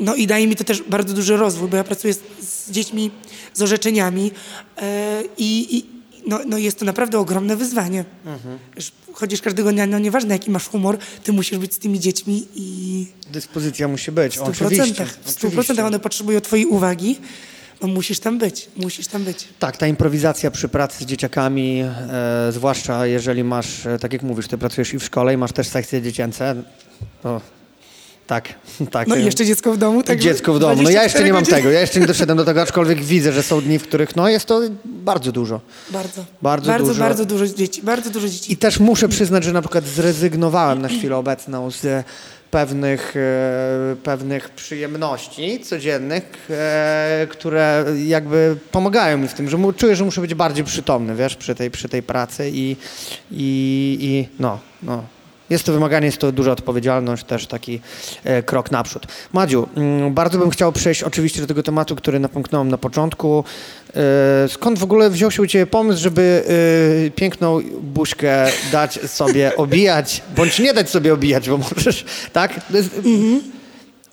no i daje mi to też bardzo duży rozwój, bo ja pracuję z, z dziećmi z orzeczeniami e, i, no, no jest to naprawdę ogromne wyzwanie. Wiesz, Chodzisz każdego dnia, no nieważne jaki masz humor, ty musisz być z tymi dziećmi i Dyspozycja musi być, w stu oczywiście. procentach, w stu oczywiście. procentach one potrzebują twojej uwagi, no musisz tam być, musisz tam być. Tak, ta improwizacja przy pracy z dzieciakami, e, zwłaszcza jeżeli masz, e, tak jak mówisz, ty pracujesz i w szkole i masz też sekcje dziecięce, to tak, tak. No i e, jeszcze dziecko w domu, tak? Dziecko w domu. No ja jeszcze 24 nie mam godziny. tego, ja jeszcze nie doszedłem do tego, aczkolwiek widzę, że są dni, w których no jest to bardzo dużo. Bardzo, Bardzo bardzo, dużo. bardzo dużo dzieci, bardzo dużo dzieci. I też muszę przyznać, że na przykład zrezygnowałem na chwilę obecną z pewnych, e, pewnych przyjemności codziennych, e, które jakby pomagają mi w tym, że czuję, że muszę być bardziej przytomny, wiesz, przy tej, przy tej pracy i, i, i no, no. Jest to wymaganie, jest to duża odpowiedzialność, też taki e, krok naprzód. Madziu, mm, bardzo bym chciał przejść oczywiście do tego tematu, który napomknąłem na początku. E, skąd w ogóle wziął się u Ciebie pomysł, żeby e, piękną buźkę dać sobie obijać, bądź nie dać sobie obijać, bo możesz, tak? Jest,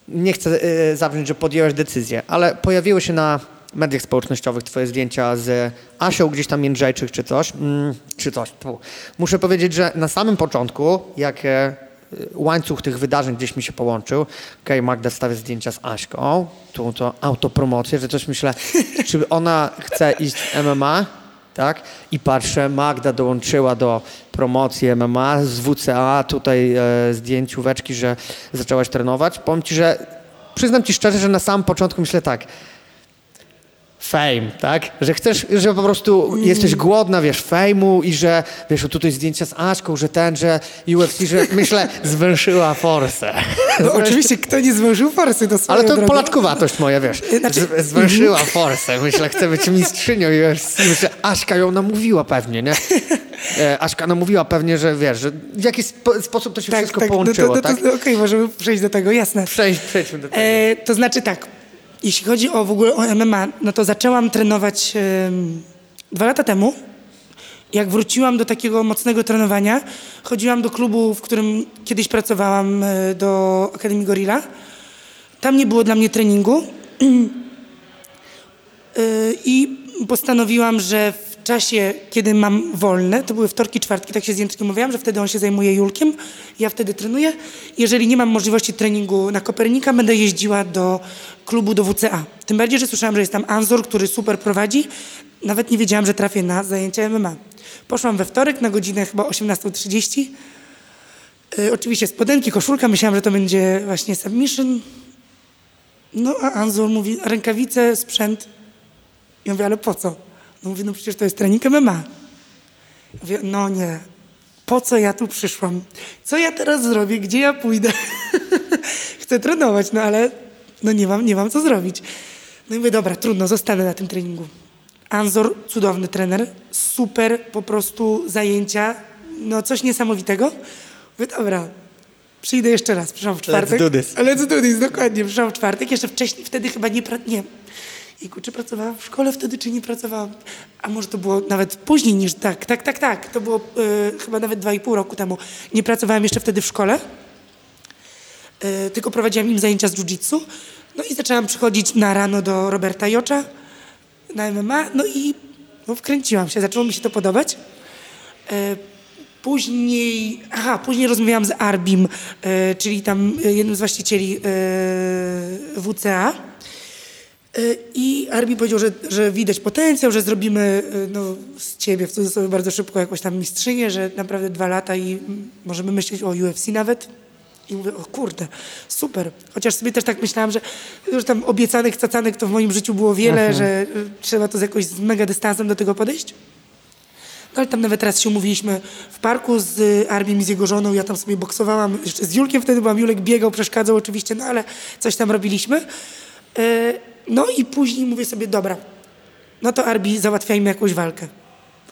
Nie chcę zabrzmieć, że podjęłaś decyzję, ale pojawiły się na mediach społecznościowych twoje zdjęcia z Asią gdzieś tam Jędrzejczyk czy coś, mm, czy coś. Tu. Muszę powiedzieć, że na samym początku, jak e, łańcuch tych wydarzeń gdzieś mi się połączył, okej, okay, Magda stawia zdjęcia z Aśką, tu to autopromocję, że coś myślę, czy ona chce iść w MMA, tak? I patrzę, Magda dołączyła do promocji MMA z WCA, tutaj e, zdjęcióweczki, że zaczęłaś trenować. Powiem Ci, że przyznam Ci szczerze, że na samym początku myślę tak, fame, tak? Że chcesz, że po prostu jesteś głodna, wiesz, fejmu i że, wiesz, tutaj zdjęcia z Aśką, że ten, że UFC, że myślę, zwęszyła forsę. No oczywiście, kto nie zwęszył forsy, to Ale to drogą. polaczkowatość moja, wiesz, znaczy... Zwęszyła forsę. Myślę, chcę być mistrzynią UFC. Myślę, Aśka ją namówiła pewnie, nie? E, Aśka namówiła pewnie, że wiesz, że w jakiś spo, sposób to się tak, wszystko tak, połączyło, no to, no to, tak? Okej, okay, możemy przejść do tego, jasne. Przejdź, przejdźmy do tego. E, to znaczy tak, jeśli chodzi o w ogóle o MMA, no to zaczęłam trenować dwa lata temu. Jak wróciłam do takiego mocnego trenowania, chodziłam do klubu, w którym kiedyś pracowałam, e, do Akademii Gorilla. Tam nie było dla mnie treningu. E, I postanowiłam, że czasie, kiedy mam wolne, to były wtorki, czwartki, tak się z Jędrkiem mówiłam, że wtedy on się zajmuje Julkiem, ja wtedy trenuję. Jeżeli nie mam możliwości treningu na Kopernika, będę jeździła do klubu do WCA. Tym bardziej, że słyszałam, że jest tam Anzor, który super prowadzi. Nawet nie wiedziałam, że trafię na zajęcia MMA. Poszłam we wtorek na godzinę chyba 18.30. Yy, oczywiście spodenki, koszulka. Myślałam, że to będzie właśnie submission. No a Anzor mówi, rękawice, sprzęt. Ja mówię, ale po co? No mówię, no przecież to jest trening MMA. Mówię, no nie, po co ja tu przyszłam? Co ja teraz zrobię? Gdzie ja pójdę? Chcę trenować, no ale no nie mam, nie mam co zrobić. No i mówię, dobra, trudno, zostanę na tym treningu. Anzor, cudowny trener, super po prostu zajęcia, no coś niesamowitego. Mówię, dobra, przyjdę jeszcze raz, przyszłam w czwartek. Let's do this. Let's do this, dokładnie, przyszłam w czwartek, jeszcze wcześniej, wtedy chyba nie, nie, Czy pracowałam w szkole wtedy, czy nie pracowałam? A może to było nawet później niż tak, tak, tak, tak. To było y, chyba nawet dwa i pół roku temu. Nie pracowałam jeszcze wtedy w szkole, y, tylko prowadziłam im zajęcia z jiu-jitsu. No i zaczęłam przychodzić na rano do Roberta Jocza na MMA, no i no, wkręciłam się, zaczęło mi się to podobać. Y, później, aha, później rozmawiałam z Arbim, czyli tam jednym z właścicieli WCA I Arbi powiedział, że, że widać potencjał, że zrobimy y, no, z ciebie w cudzysłowie bardzo szybko jakąś tam mistrzynię, że naprawdę dwa lata i możemy myśleć o UFC nawet. I mówię, o kurde, super. Chociaż sobie też tak myślałam, że już tam obiecanych, cacanek to w moim życiu było wiele, mhm. że y, trzeba to z jakoś z mega dystansem do tego podejść. No ale tam nawet raz się umówiliśmy w parku z Arbim i z jego żoną. Ja tam sobie boksowałam, jeszcze z Julkiem wtedy byłam. Julek biegał, przeszkadzał oczywiście, no ale coś tam robiliśmy. No i później mówię sobie, dobra, no to Arbi, załatwiajmy jakąś walkę.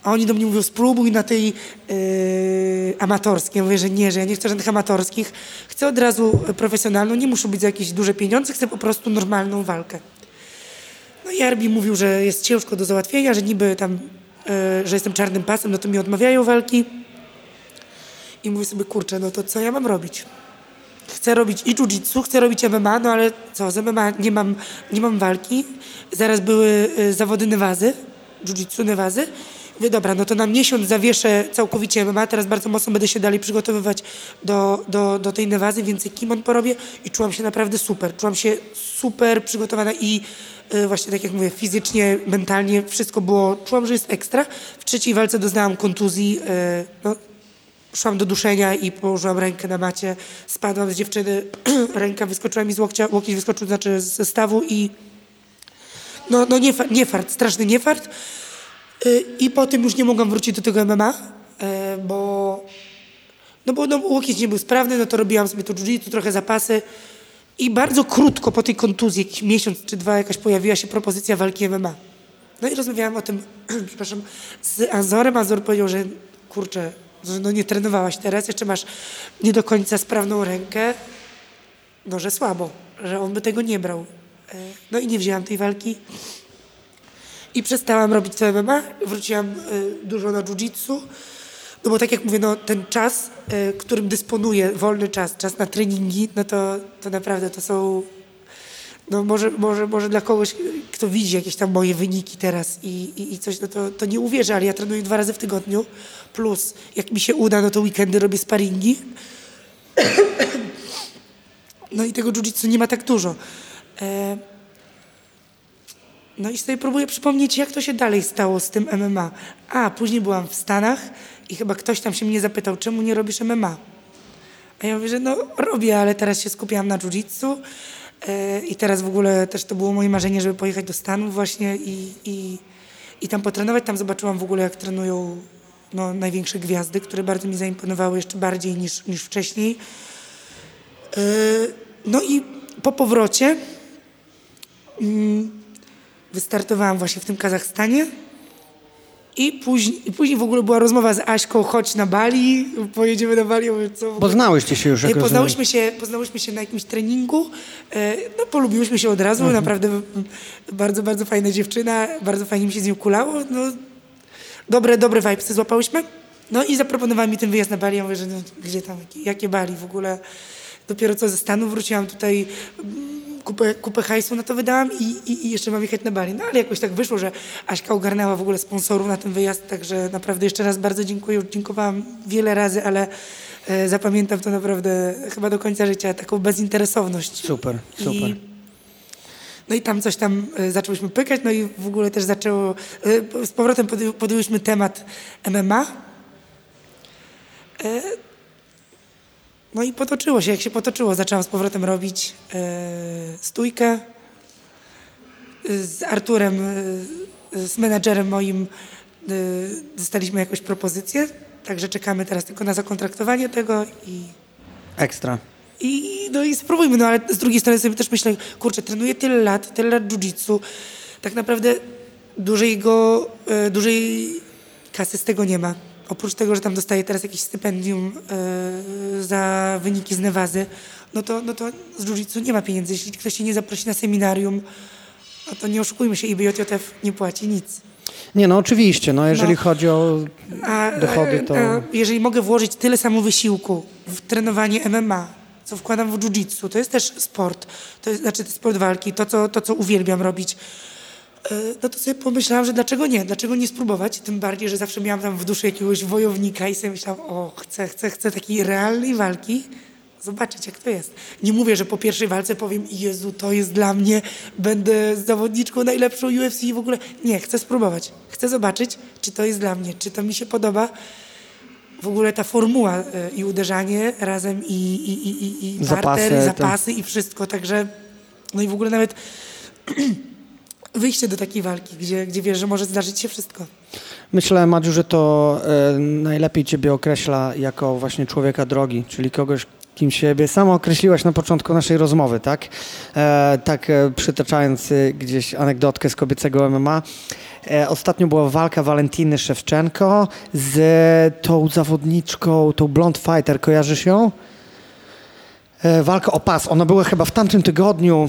A oni do mnie mówią, spróbuj na tej yy, amatorskiej. Ja mówię, że nie, że ja nie chcę żadnych amatorskich. Chcę od razu profesjonalną, nie muszą być za jakieś duże pieniądze, chcę po prostu normalną walkę. No i Arbi mówił, że jest ciężko do załatwienia, że niby tam, yy, że jestem czarnym pasem, no to mi odmawiają walki. I mówię sobie, kurczę, no to co ja mam robić? Chcę robić i jiu-jitsu, chcę robić MMA, no ale co, z MMA nie mam, nie mam walki. Zaraz były y, zawody Newazy, jiu-jitsu Newazy. Mówię, dobra, no to na miesiąc zawieszę całkowicie MMA, teraz bardzo mocno będę się dalej przygotowywać do, do, do tej Newazy, więcej kimon porobię i czułam się naprawdę super. Czułam się super przygotowana i y, właśnie tak jak mówię, fizycznie, mentalnie wszystko było, czułam, że jest ekstra. W trzeciej walce doznałam kontuzji, y, no, szłam do duszenia i położyłam rękę na macie, spadłam z dziewczyny, ręka wyskoczyła mi z łokcia, łokieć wyskoczył znaczy ze stawu i no, no nie, nie fart, straszny niefart. Yy, I po tym już nie mogłam wrócić do tego MMA, yy, bo no bo no, łokieć nie był sprawny, no to robiłam sobie to jiu trochę zapasy i bardzo krótko po tej kontuzji, jakiś miesiąc czy dwa jakaś pojawiła się propozycja walki MMA. No i rozmawiałam o tym, przepraszam, z Azorem. Azor powiedział, że kurczę, no nie trenowałaś teraz, jeszcze masz nie do końca sprawną rękę, no że słabo, że on by tego nie brał. E, no i nie wzięłam tej walki. I przestałam robić to MMA, wróciłam e, dużo na jiu-jitsu, no bo tak jak mówię, no ten czas, e, którym dysponuję, wolny czas, czas na treningi, no to, to naprawdę to są no może, może, może dla kogoś, kto widzi jakieś tam moje wyniki teraz i, i, i coś, no to, to nie uwierzy, ale ja trenuję dwa razy w tygodniu, plus jak mi się uda, no to weekendy robię sparingi. No i tego jiu-jitsu nie ma tak dużo. E, no i sobie próbuję przypomnieć, jak to się dalej stało z tym MMA. A, później byłam w Stanach i chyba ktoś tam się mnie zapytał, czemu nie robisz MMA? A ja mówię, że no robię, ale teraz się skupiłam na jiu-jitsu i teraz w ogóle też to było moje marzenie, żeby pojechać do Stanów właśnie i, i, i tam potrenować. Tam zobaczyłam w ogóle, jak trenują no, największe gwiazdy, które bardzo mi zaimponowały jeszcze bardziej niż, niż wcześniej. E, no i po powrocie mm, wystartowałam właśnie w tym Kazachstanie i później, i później w ogóle była rozmowa z Aśką, chodź na Bali, pojedziemy na Bali. Mówię, co w Bo ogóle? znałyście się już. Jak poznałyśmy się, poznałyśmy się na jakimś treningu, e, no polubiłyśmy się od razu, naprawdę mm, bardzo, bardzo fajna dziewczyna, bardzo fajnie mi się z nią kulało, no dobre, dobre vibesy złapałyśmy. No i zaproponowała mi ten wyjazd na Bali, ja mówię, że no, gdzie tam, jakie, Bali w ogóle. Dopiero co ze Stanów wróciłam tutaj, kupę, kupę hajsu na to wydałam i, i, i jeszcze mam jechać na Bali. No ale jakoś tak wyszło, że Aśka ogarnęła w ogóle sponsorów na ten wyjazd, także naprawdę jeszcze raz bardzo dziękuję. Dziękowałam wiele razy, ale e, zapamiętam to naprawdę chyba do końca życia, taką bezinteresowność. Super, super. I, no i tam coś tam e, zaczęłyśmy pykać, no i w ogóle też zaczęło, e, z powrotem podję- podjęłyśmy temat MMA. No i potoczyło się, jak się potoczyło, zaczęłam z powrotem robić e, stójkę. E, Z Arturem, e, z menadżerem moim dostaliśmy jakąś propozycję, także czekamy teraz tylko na zakontraktowanie tego i Ekstra. i, no i spróbujmy, no ale z drugiej strony sobie też myślę, kurczę, trenuję tyle lat, tyle lat jiu-jitsu, tak naprawdę dużej, go, dużej kasy z tego nie ma. Oprócz tego, że tam dostaję teraz jakieś stypendium e, za wyniki z Nevazy, no to, no to z jiu-jitsu nie ma pieniędzy. Jeśli ktoś się nie zaprosi na seminarium, no to nie oszukujmy się, IBJJF nie płaci nic. Nie, no oczywiście, no jeżeli No. chodzi o A, dochody, to... a jeżeli mogę włożyć tyle samo wysiłku w trenowanie MMA, co wkładam w jiu-jitsu, to jest też sport, to jest, znaczy to sport walki, to co, to co uwielbiam robić, e, no to sobie pomyślałam, że dlaczego nie, dlaczego nie spróbować, tym bardziej, że zawsze miałam tam w duszy jakiegoś wojownika i sobie myślałam, o chcę, chcę, chcę takiej realnej walki, zobaczyć jak to jest. Nie mówię, że po pierwszej walce powiem, Jezu, to jest dla mnie, będę zawodniczką najlepszą UFC i w ogóle. Nie, chcę spróbować. Chcę zobaczyć, czy to jest dla mnie, czy to mi się podoba. W ogóle ta formuła e, i uderzanie razem i, i, i, i, i Zapasy, parter, i te- zapasy i wszystko, także no i w ogóle nawet wyjście do takiej walki, gdzie, gdzie wiesz, że może zdarzyć się wszystko. Myślę, Madziu, że to e, najlepiej ciebie określa jako właśnie człowieka drogi, czyli kogoś, kim siebie sama określiłaś na początku naszej rozmowy, tak? E, tak e, przytaczając e, gdzieś anegdotkę z kobiecego MMA. E, ostatnio była walka Walentiny Szewczenko z tą zawodniczką, tą blond fighter, kojarzysz ją? Walka o pas. Ona była chyba w tamtym tygodniu.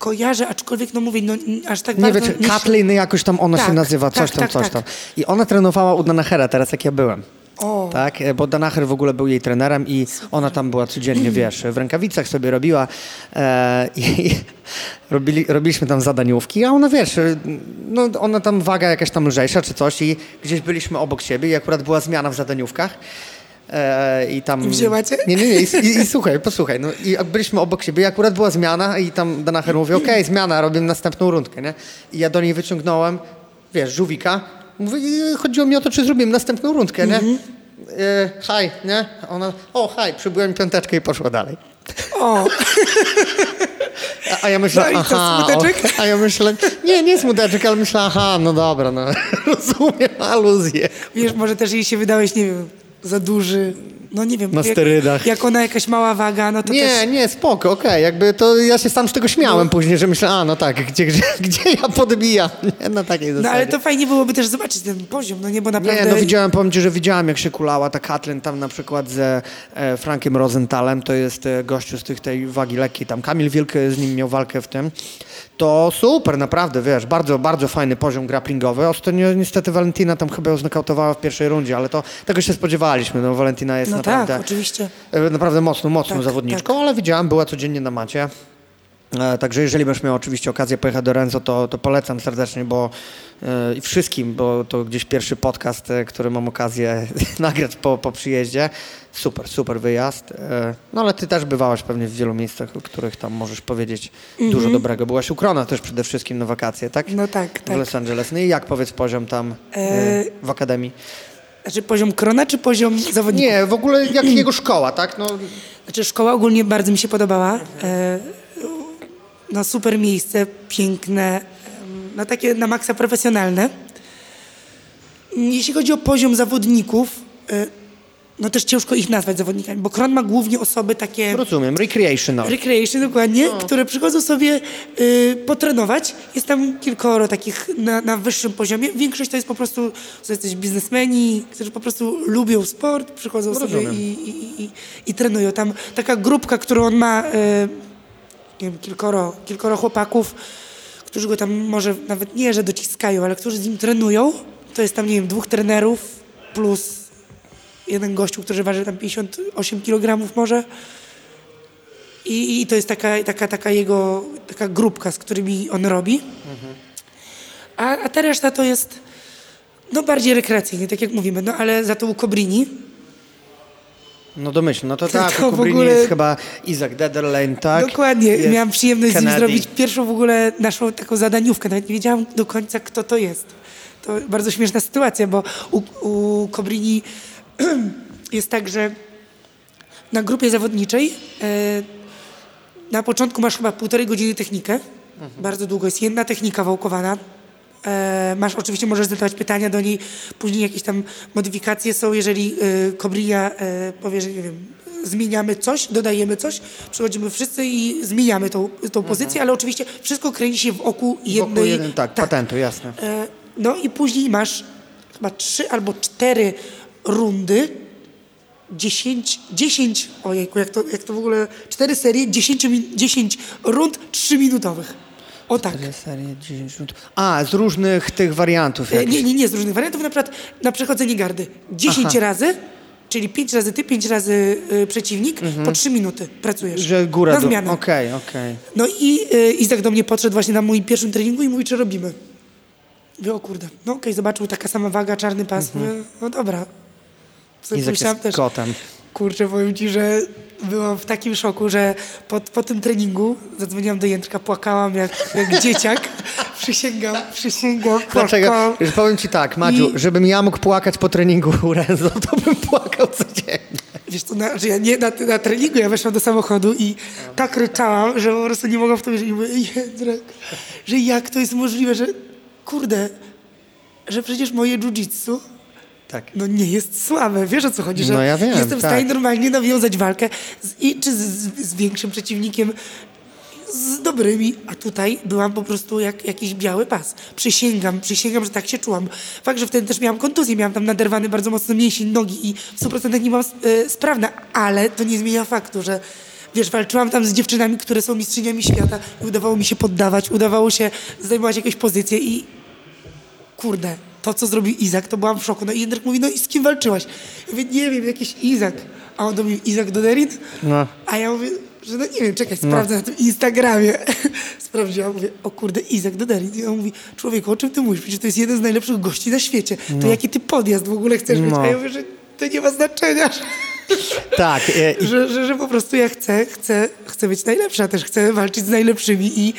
Kojarzę, aczkolwiek no mówię, no aż tak Nie bardzo... wiem, czy nie- Katlin jakoś tam ona się Tak, nazywa, coś tak, tam, tak, coś tak. tam. I ona trenowała u Danachera teraz, jak ja byłem. O, Tak, e, bo Danacher w ogóle był jej trenerem i ona tam była codziennie, wiesz, w rękawicach sobie robiła e, i robili, robiliśmy tam zadaniówki, a ona, wiesz, e, no ona tam waga jakaś tam lżejsza czy coś i gdzieś byliśmy obok siebie i akurat była zmiana w zadaniówkach. E, I tam... I wzięła cię? Nie, nie, nie. I, i, i słuchaj, posłuchaj. No, I byliśmy obok siebie i akurat była zmiana i tam Danacher mówi, okej, zmiana, robimy następną rundkę, nie? I ja do niej wyciągnąłem, wiesz, żółwika. Mówię, i chodziło mi o to, czy zrobimy następną rundkę, nie? E, haj, nie? Ona, o, haj, przybyłem piąteczkę i poszła dalej. o, A, ja myślę, No aha, o, a ja myślę, nie, nie smuteczek, ale myślę, aha, no dobra, no, rozumiem aluzję. wiesz, może też jej się wydałeś, nie wiem, za duży, no nie wiem. Na jak, sterydach. Jak ona jakaś mała waga, no to Nie, też... nie, spoko, okej, jakby to ja się sam z tego śmiałem później, że myślę, a no tak, gdzie, gdzie, gdzie ja podbijam, nie, na takiej zasadzie. No ale to fajnie byłoby też zobaczyć ten poziom, no nie, bo naprawdę... Nie, no widziałem, powiem ci, że widziałem jak się kulała ta Katlin tam na przykład ze e, Frankiem Rosenthalem, to jest e, gościu z tych tej wagi lekkiej, tam Kamil Wilk z nim miał walkę w tym. To super, naprawdę, wiesz, bardzo, bardzo fajny poziom grapplingowy. Ostatnio niestety Valentina tam chyba ją znokautowała w pierwszej rundzie, ale to tego się spodziewaliśmy, no Valentina jest No naprawdę, tak, oczywiście. e, naprawdę mocną, mocną Tak, zawodniczką, ale widziałem, była codziennie na macie. E, Także jeżeli będziesz miał oczywiście okazję pojechać do Renzo, to, to polecam serdecznie, bo e, i wszystkim, bo to gdzieś pierwszy podcast, e, który mam okazję nagrać po, po przyjeździe. Super, super wyjazd. No ale ty też bywałaś pewnie w wielu miejscach, o których tam możesz powiedzieć dużo dobrego. Byłaś u Krona też przede wszystkim na wakacje, tak? No tak, W tak. Los Angeles. No i jak powiedz poziom tam e, w akademii? Znaczy poziom krona czy poziom zawodników? Nie, w ogóle jak jego szkoła, tak? No, Znaczy szkoła ogólnie bardzo mi się podobała. E, no super miejsce, piękne, no takie na maksa profesjonalne. Jeśli chodzi o poziom zawodników, e, no też ciężko ich nazwać zawodnikami, bo Kron ma głównie osoby takie rozumiem, recreational. recreation dokładnie, które przychodzą sobie y, potrenować. Jest tam kilkoro takich na, na wyższym poziomie. Większość to jest po prostu, to jesteś biznesmeni, którzy po prostu lubią sport, przychodzą sobie Rozumiem. i, i, i, i trenują. Tam taka grupka, którą on ma, y, nie wiem, kilkoro, kilkoro chłopaków, którzy go tam może nawet nie, że dociskają, ale którzy z nim trenują. To jest tam, nie wiem, dwóch trenerów plus jeden gościu, który waży tam 58 kg może. I, I to jest taka, taka, taka jego taka grupka, z którymi on robi. A, a ta reszta to jest no bardziej rekreacyjnie, tak jak mówimy, no ale za to u Kobrini. No domyślę, no to tak, To w ogóle- jest chyba Isaac Dederlein, tak? Dokładnie, Jest miałam przyjemność z nim Kennedy. zrobić pierwszą w ogóle naszą taką zadaniówkę, nawet nie wiedziałam do końca kto to jest. To bardzo śmieszna sytuacja, bo u, u Kobrini jest tak, że na grupie zawodniczej e, na początku masz chyba półtorej godziny technikę. Bardzo długo jest jedna technika wałkowana. E, masz oczywiście, możesz zadawać pytania do niej, później jakieś tam modyfikacje są, jeżeli e, Kobrinia e, powie, że nie wiem, zmieniamy coś, dodajemy coś, przychodzimy wszyscy i zmieniamy tą, tą pozycję, ale oczywiście wszystko kręci się wokół jednej... Wokół jeden, tak, patentu, jasne. No i później masz chyba trzy albo cztery rundy, 10, 10 ojejku, jak to, jak to w ogóle, cztery serie, 10, min- 10 rund, 3 minutowych. O tak. Serie, 10 minut. A, z różnych tych wariantów E, jakichś. Nie, nie, nie, z różnych wariantów, na przykład na przechodzenie gardy. 10 Aha. razy, czyli 5 razy ty, 5 razy y, przeciwnik, po 3 minuty pracujesz. Że góra Na zmianę. Okej, okej. No i y, Izak do mnie podszedł właśnie na moim pierwszym treningu i mówi, czy robimy. Mówię, o kurde, no okej, zobaczył taka sama waga, czarny pas, mówię, no dobra. Izak jest kotem. Kurczę, powiem ci, że byłam w takim szoku, że po, po tym treningu zadzwoniłam do Jędrka, płakałam jak, jak dzieciak. przysięgam, przysięgam, Dlaczego? płakałam. Już powiem ci tak, Madziu, I- żebym ja mógł płakać po treningu Renzo, to bym płakał codziennie. Wiesz co, na, że ja nie na, na treningu, ja weszłam do samochodu i tak ryczałam, że po prostu nie mogłam w to wierzyć. I mówię, Jędrek, że jak to jest możliwe, że kurde, że przecież moje jiu-jitsu Tak. no nie jest słabe. Wiesz o co chodzi? Że No ja wiem, jestem w tak. stanie normalnie nawiązać walkę z, i, czy z, z, większym przeciwnikiem, z dobrymi, a tutaj byłam po prostu jak jakiś biały pas. Przysięgam, przysięgam, że tak się czułam. Fakt, że wtedy też miałam kontuzję, miałam tam naderwany bardzo mocno mięsień nogi i w 100% nie byłam e, sprawna, ale to nie zmienia faktu, że wiesz, walczyłam tam z dziewczynami, które są mistrzyniami świata i udawało mi się poddawać, udawało się zajmować jakieś pozycje i kurde, to co zrobił Izak, to byłam w szoku. No i Jędrek mówi, no i z kim walczyłaś? Ja mówię, nie wiem, jakiś Izak. A on mnie, Izak Doderin? No. A ja mówię, że no nie wiem, czekaj, sprawdzę na tym Instagramie. Sprawdziłam, mówię, o kurde, Izak Doderin. I on mówi, człowieku, o czym ty mówisz? Przecież to jest jeden z najlepszych gości na świecie. To jaki ty podjazd w ogóle chcesz mieć? No. A ja mówię, że to nie ma znaczenia, Tak, e, że, że, że po prostu ja chcę, chcę, chcę być najlepsza, też chcę walczyć z najlepszymi i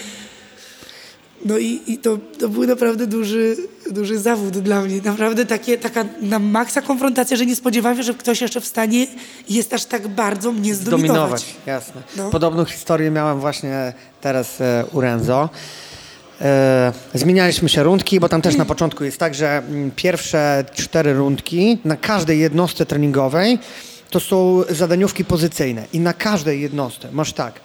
no i, i to, to był naprawdę duży, duży zawód dla mnie. Naprawdę takie, taka na maksa konfrontacja, że nie spodziewałam się, że ktoś jeszcze w stanie jest aż tak bardzo mnie zdominować. dominować, jasne. No. Podobną historię miałem właśnie teraz e, u Renzo. E, zmienialiśmy się rundki, bo tam też na początku jest tak, że mm, pierwsze cztery rundki na każdej jednostce treningowej to są zadaniówki pozycyjne i na każdej jednostce masz tak,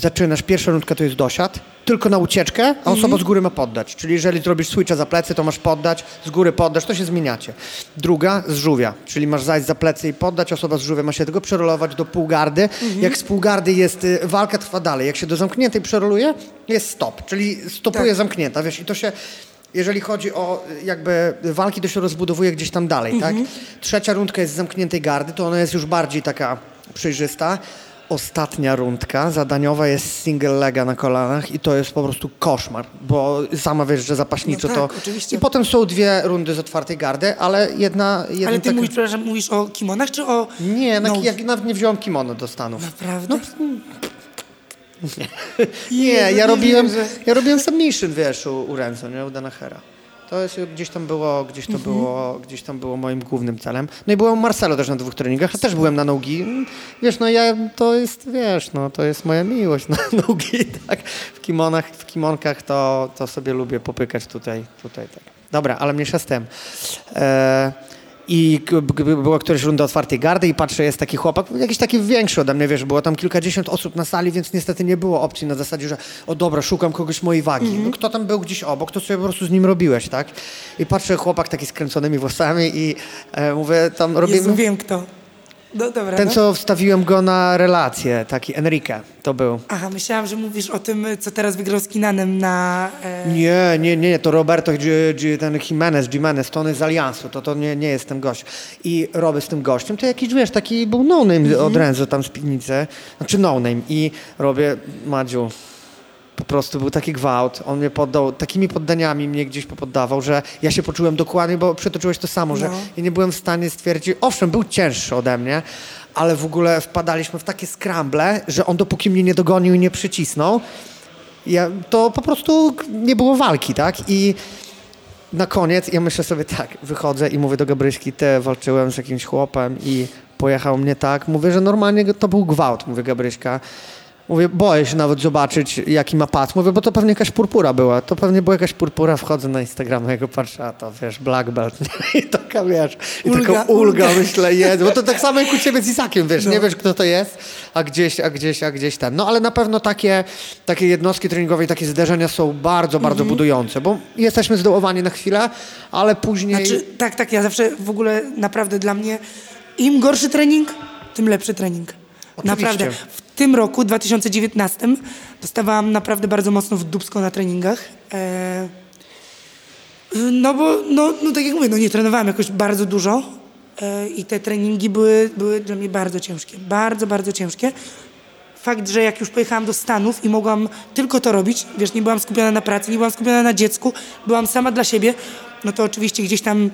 zaczynasz, pierwsza rundka to jest dosiad, tylko na ucieczkę, a osoba z góry ma poddać. Czyli jeżeli zrobisz switcha za plecy, to masz poddać, z góry poddasz, to się zmieniacie. Druga z żółwia, czyli masz zajść za plecy i poddać, osoba z żółwia ma się tego przerolować do półgardy. Jak z półgardy jest, y, walka trwa dalej. Jak się do zamkniętej przeroluje, jest stop, czyli stopuje Tak. zamknięta, wiesz, i to się... Jeżeli chodzi o jakby walki, to się rozbudowuje gdzieś tam dalej, tak? Trzecia rundka jest z zamkniętej gardy, to ona jest już bardziej taka przejrzysta. Ostatnia rundka zadaniowa jest single lega na kolanach i to jest po prostu koszmar, bo sama wiesz, że zapaśniczo No to... tak, oczywiście. I potem są dwie rundy z otwartej gardy, ale jedna... jeden Ale ty taki- mówisz, przepraszam, mówisz o kimonach czy o... Nie, na, no, jak nawet nie wziąłem kimono do Stanów. Naprawdę? Nie, Jezu, ja nie robiłem, ja robiłem submission, wiesz, u, u Renzo, nie, u Danachera. To jest, gdzieś tam było, gdzieś to Mhm. było, gdzieś tam było moim głównym celem. No i byłem u Marcelo też na dwóch treningach, a też byłem na nogi. Wiesz, no ja, to jest, wiesz, no to jest moja miłość na nogi, tak. W kimonach, w kimonkach to, to sobie lubię popykać tutaj, tutaj, tak. Dobra, ale mniejsza z tym. E, i była któraś runda otwartej gardy i patrzę, jest taki chłopak, jakiś taki większy ode mnie, wiesz, było tam kilkadziesiąt osób na sali, więc niestety nie było opcji na zasadzie, że o dobra, szukam kogoś mojej wagi. No, kto tam był gdzieś obok, to sobie po prostu z nim robiłeś, tak? I patrzę, chłopak taki z kręconymi włosami i e, mówię, tam Jezu, robimy... wiem kto. No dobra, Ten, no. co wstawiłem go na relację, taki Enrique, to był. Aha, myślałam, że mówisz o tym, co teraz wygrał z Kinanem na... E... Nie, nie, nie, to Roberto, ten Jimenez, Jimenez, to on jest z Aliansu, to, to nie, nie jest ten gość. I robię z tym gościem, to jakiś, wiesz, taki był no-name od Renzo tam z piwnicy, znaczy no-name i robię, Madziu, po prostu był taki gwałt, on mnie poddał, takimi poddaniami mnie gdzieś popoddawał, że ja się poczułem dokładnie, bo przytoczyłeś to samo, że No. ja nie byłem w stanie stwierdzić, owszem, był cięższy ode mnie, ale w ogóle wpadaliśmy w takie skramble, że on dopóki mnie nie dogonił i nie przycisnął, ja, to po prostu nie było walki, tak? I na koniec ja myślę sobie tak, wychodzę i mówię do Gabryśki, te walczyłem z jakimś chłopem i pojechał mnie tak. Mówię, że normalnie to był gwałt, mówię Gabryśka. Mówię, boję się nawet zobaczyć, jaki ma pas. Mówię, bo to pewnie jakaś purpura była. To pewnie była jakaś purpura. Wchodzę na Instagrama, jego patrzę, a to wiesz, black belt. I taka, wiesz, i Ulga, taką ulga, ulga. myślę, jest. Bo to tak samo jak u ciebie z Isakiem, wiesz, No. nie wiesz, kto to jest, a gdzieś, a gdzieś, a gdzieś ten. No ale na pewno takie, takie jednostki treningowe i takie zderzenia są bardzo, bardzo Mhm. budujące, bo jesteśmy zdołowani na chwilę, ale później... Znaczy, tak, tak, ja zawsze w ogóle naprawdę dla mnie im gorszy trening, tym lepszy trening. Oczywiście. Naprawdę. Tym roku, 2019, dostawałam naprawdę bardzo mocno w dubsko na treningach. E, no bo, no, no tak jak mówię, no nie trenowałam jakoś bardzo dużo e, i te treningi były, były dla mnie bardzo ciężkie. Bardzo, bardzo ciężkie. Fakt, że jak już pojechałam do Stanów i mogłam tylko to robić, wiesz, nie byłam skupiona na pracy, nie byłam skupiona na dziecku, byłam sama dla siebie, no to oczywiście gdzieś tam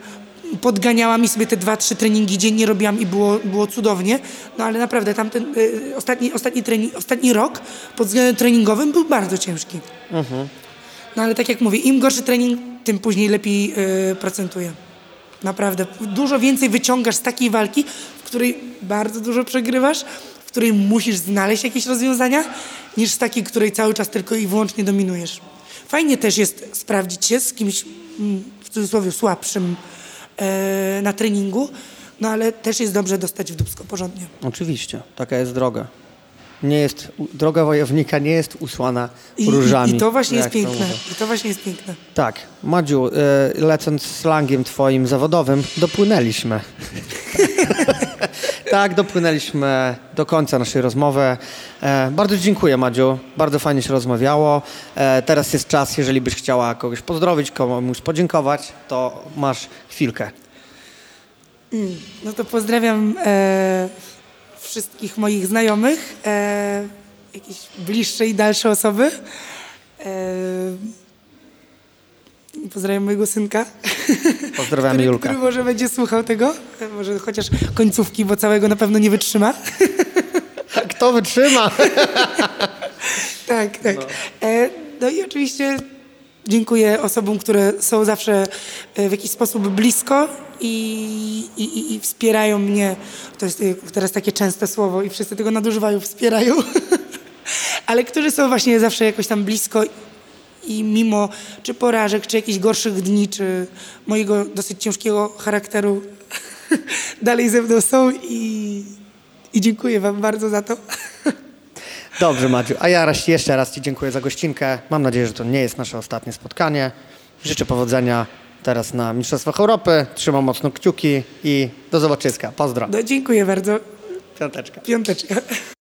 podganiałam i sobie te dwa, trzy treningi dziennie robiłam i było, było cudownie, no ale naprawdę tamten y, ostatni, ostatni, trening, ostatni rok pod względem treningowym był bardzo ciężki. No ale tak jak mówię, im gorszy trening, tym później lepiej y, procentuje. Naprawdę. Dużo więcej wyciągasz z takiej walki, w której bardzo dużo przegrywasz, w której musisz znaleźć jakieś rozwiązania, niż z takiej, której cały czas tylko i wyłącznie dominujesz. Fajnie też jest sprawdzić się z kimś, mm, w cudzysłowie, słabszym na treningu, no ale też jest dobrze dostać w dubsko porządnie. Oczywiście, taka jest droga. Nie jest, droga wojownika nie jest usłana I, różami. i, i to właśnie jest to piękne. I to właśnie jest piękne. Tak, Madziu, e, lecąc slangiem twoim zawodowym, dopłynęliśmy. tak, dopłynęliśmy do końca naszej rozmowy. E, bardzo dziękuję, Madziu. Bardzo fajnie się rozmawiało. E, teraz jest czas, jeżeli byś chciała kogoś pozdrowić, komuś podziękować, to masz chwilkę. No to pozdrawiam e, wszystkich moich znajomych, e, jakieś bliższe i dalsze osoby. Pozdrawiam mojego synka. Pozdrawiamy który, Julkę. Który może będzie słuchał tego, może chociaż końcówki, bo całego na pewno nie wytrzyma. Kto wytrzyma? tak, tak. E, no i oczywiście dziękuję osobom, które są zawsze e, w jakiś sposób blisko i, i, i- i wspierają mnie. To jest e, teraz takie częste słowo i wszyscy tego nadużywają, wspierają. Ale którzy są właśnie zawsze jakoś tam blisko i mimo czy porażek, czy jakichś gorszych dni, czy mojego dosyć ciężkiego charakteru dalej ze mną są i, i dziękuję wam bardzo za to. Dobrze, Madziu. A ja raz, jeszcze raz Ci dziękuję za gościnkę. Mam nadzieję, że to nie jest nasze ostatnie spotkanie. Życzę powodzenia teraz na Mistrzostwach Europy. Trzymam mocno kciuki i do zobaczyska. Pozdro. No, dziękuję bardzo. Piąteczka. Piąteczka.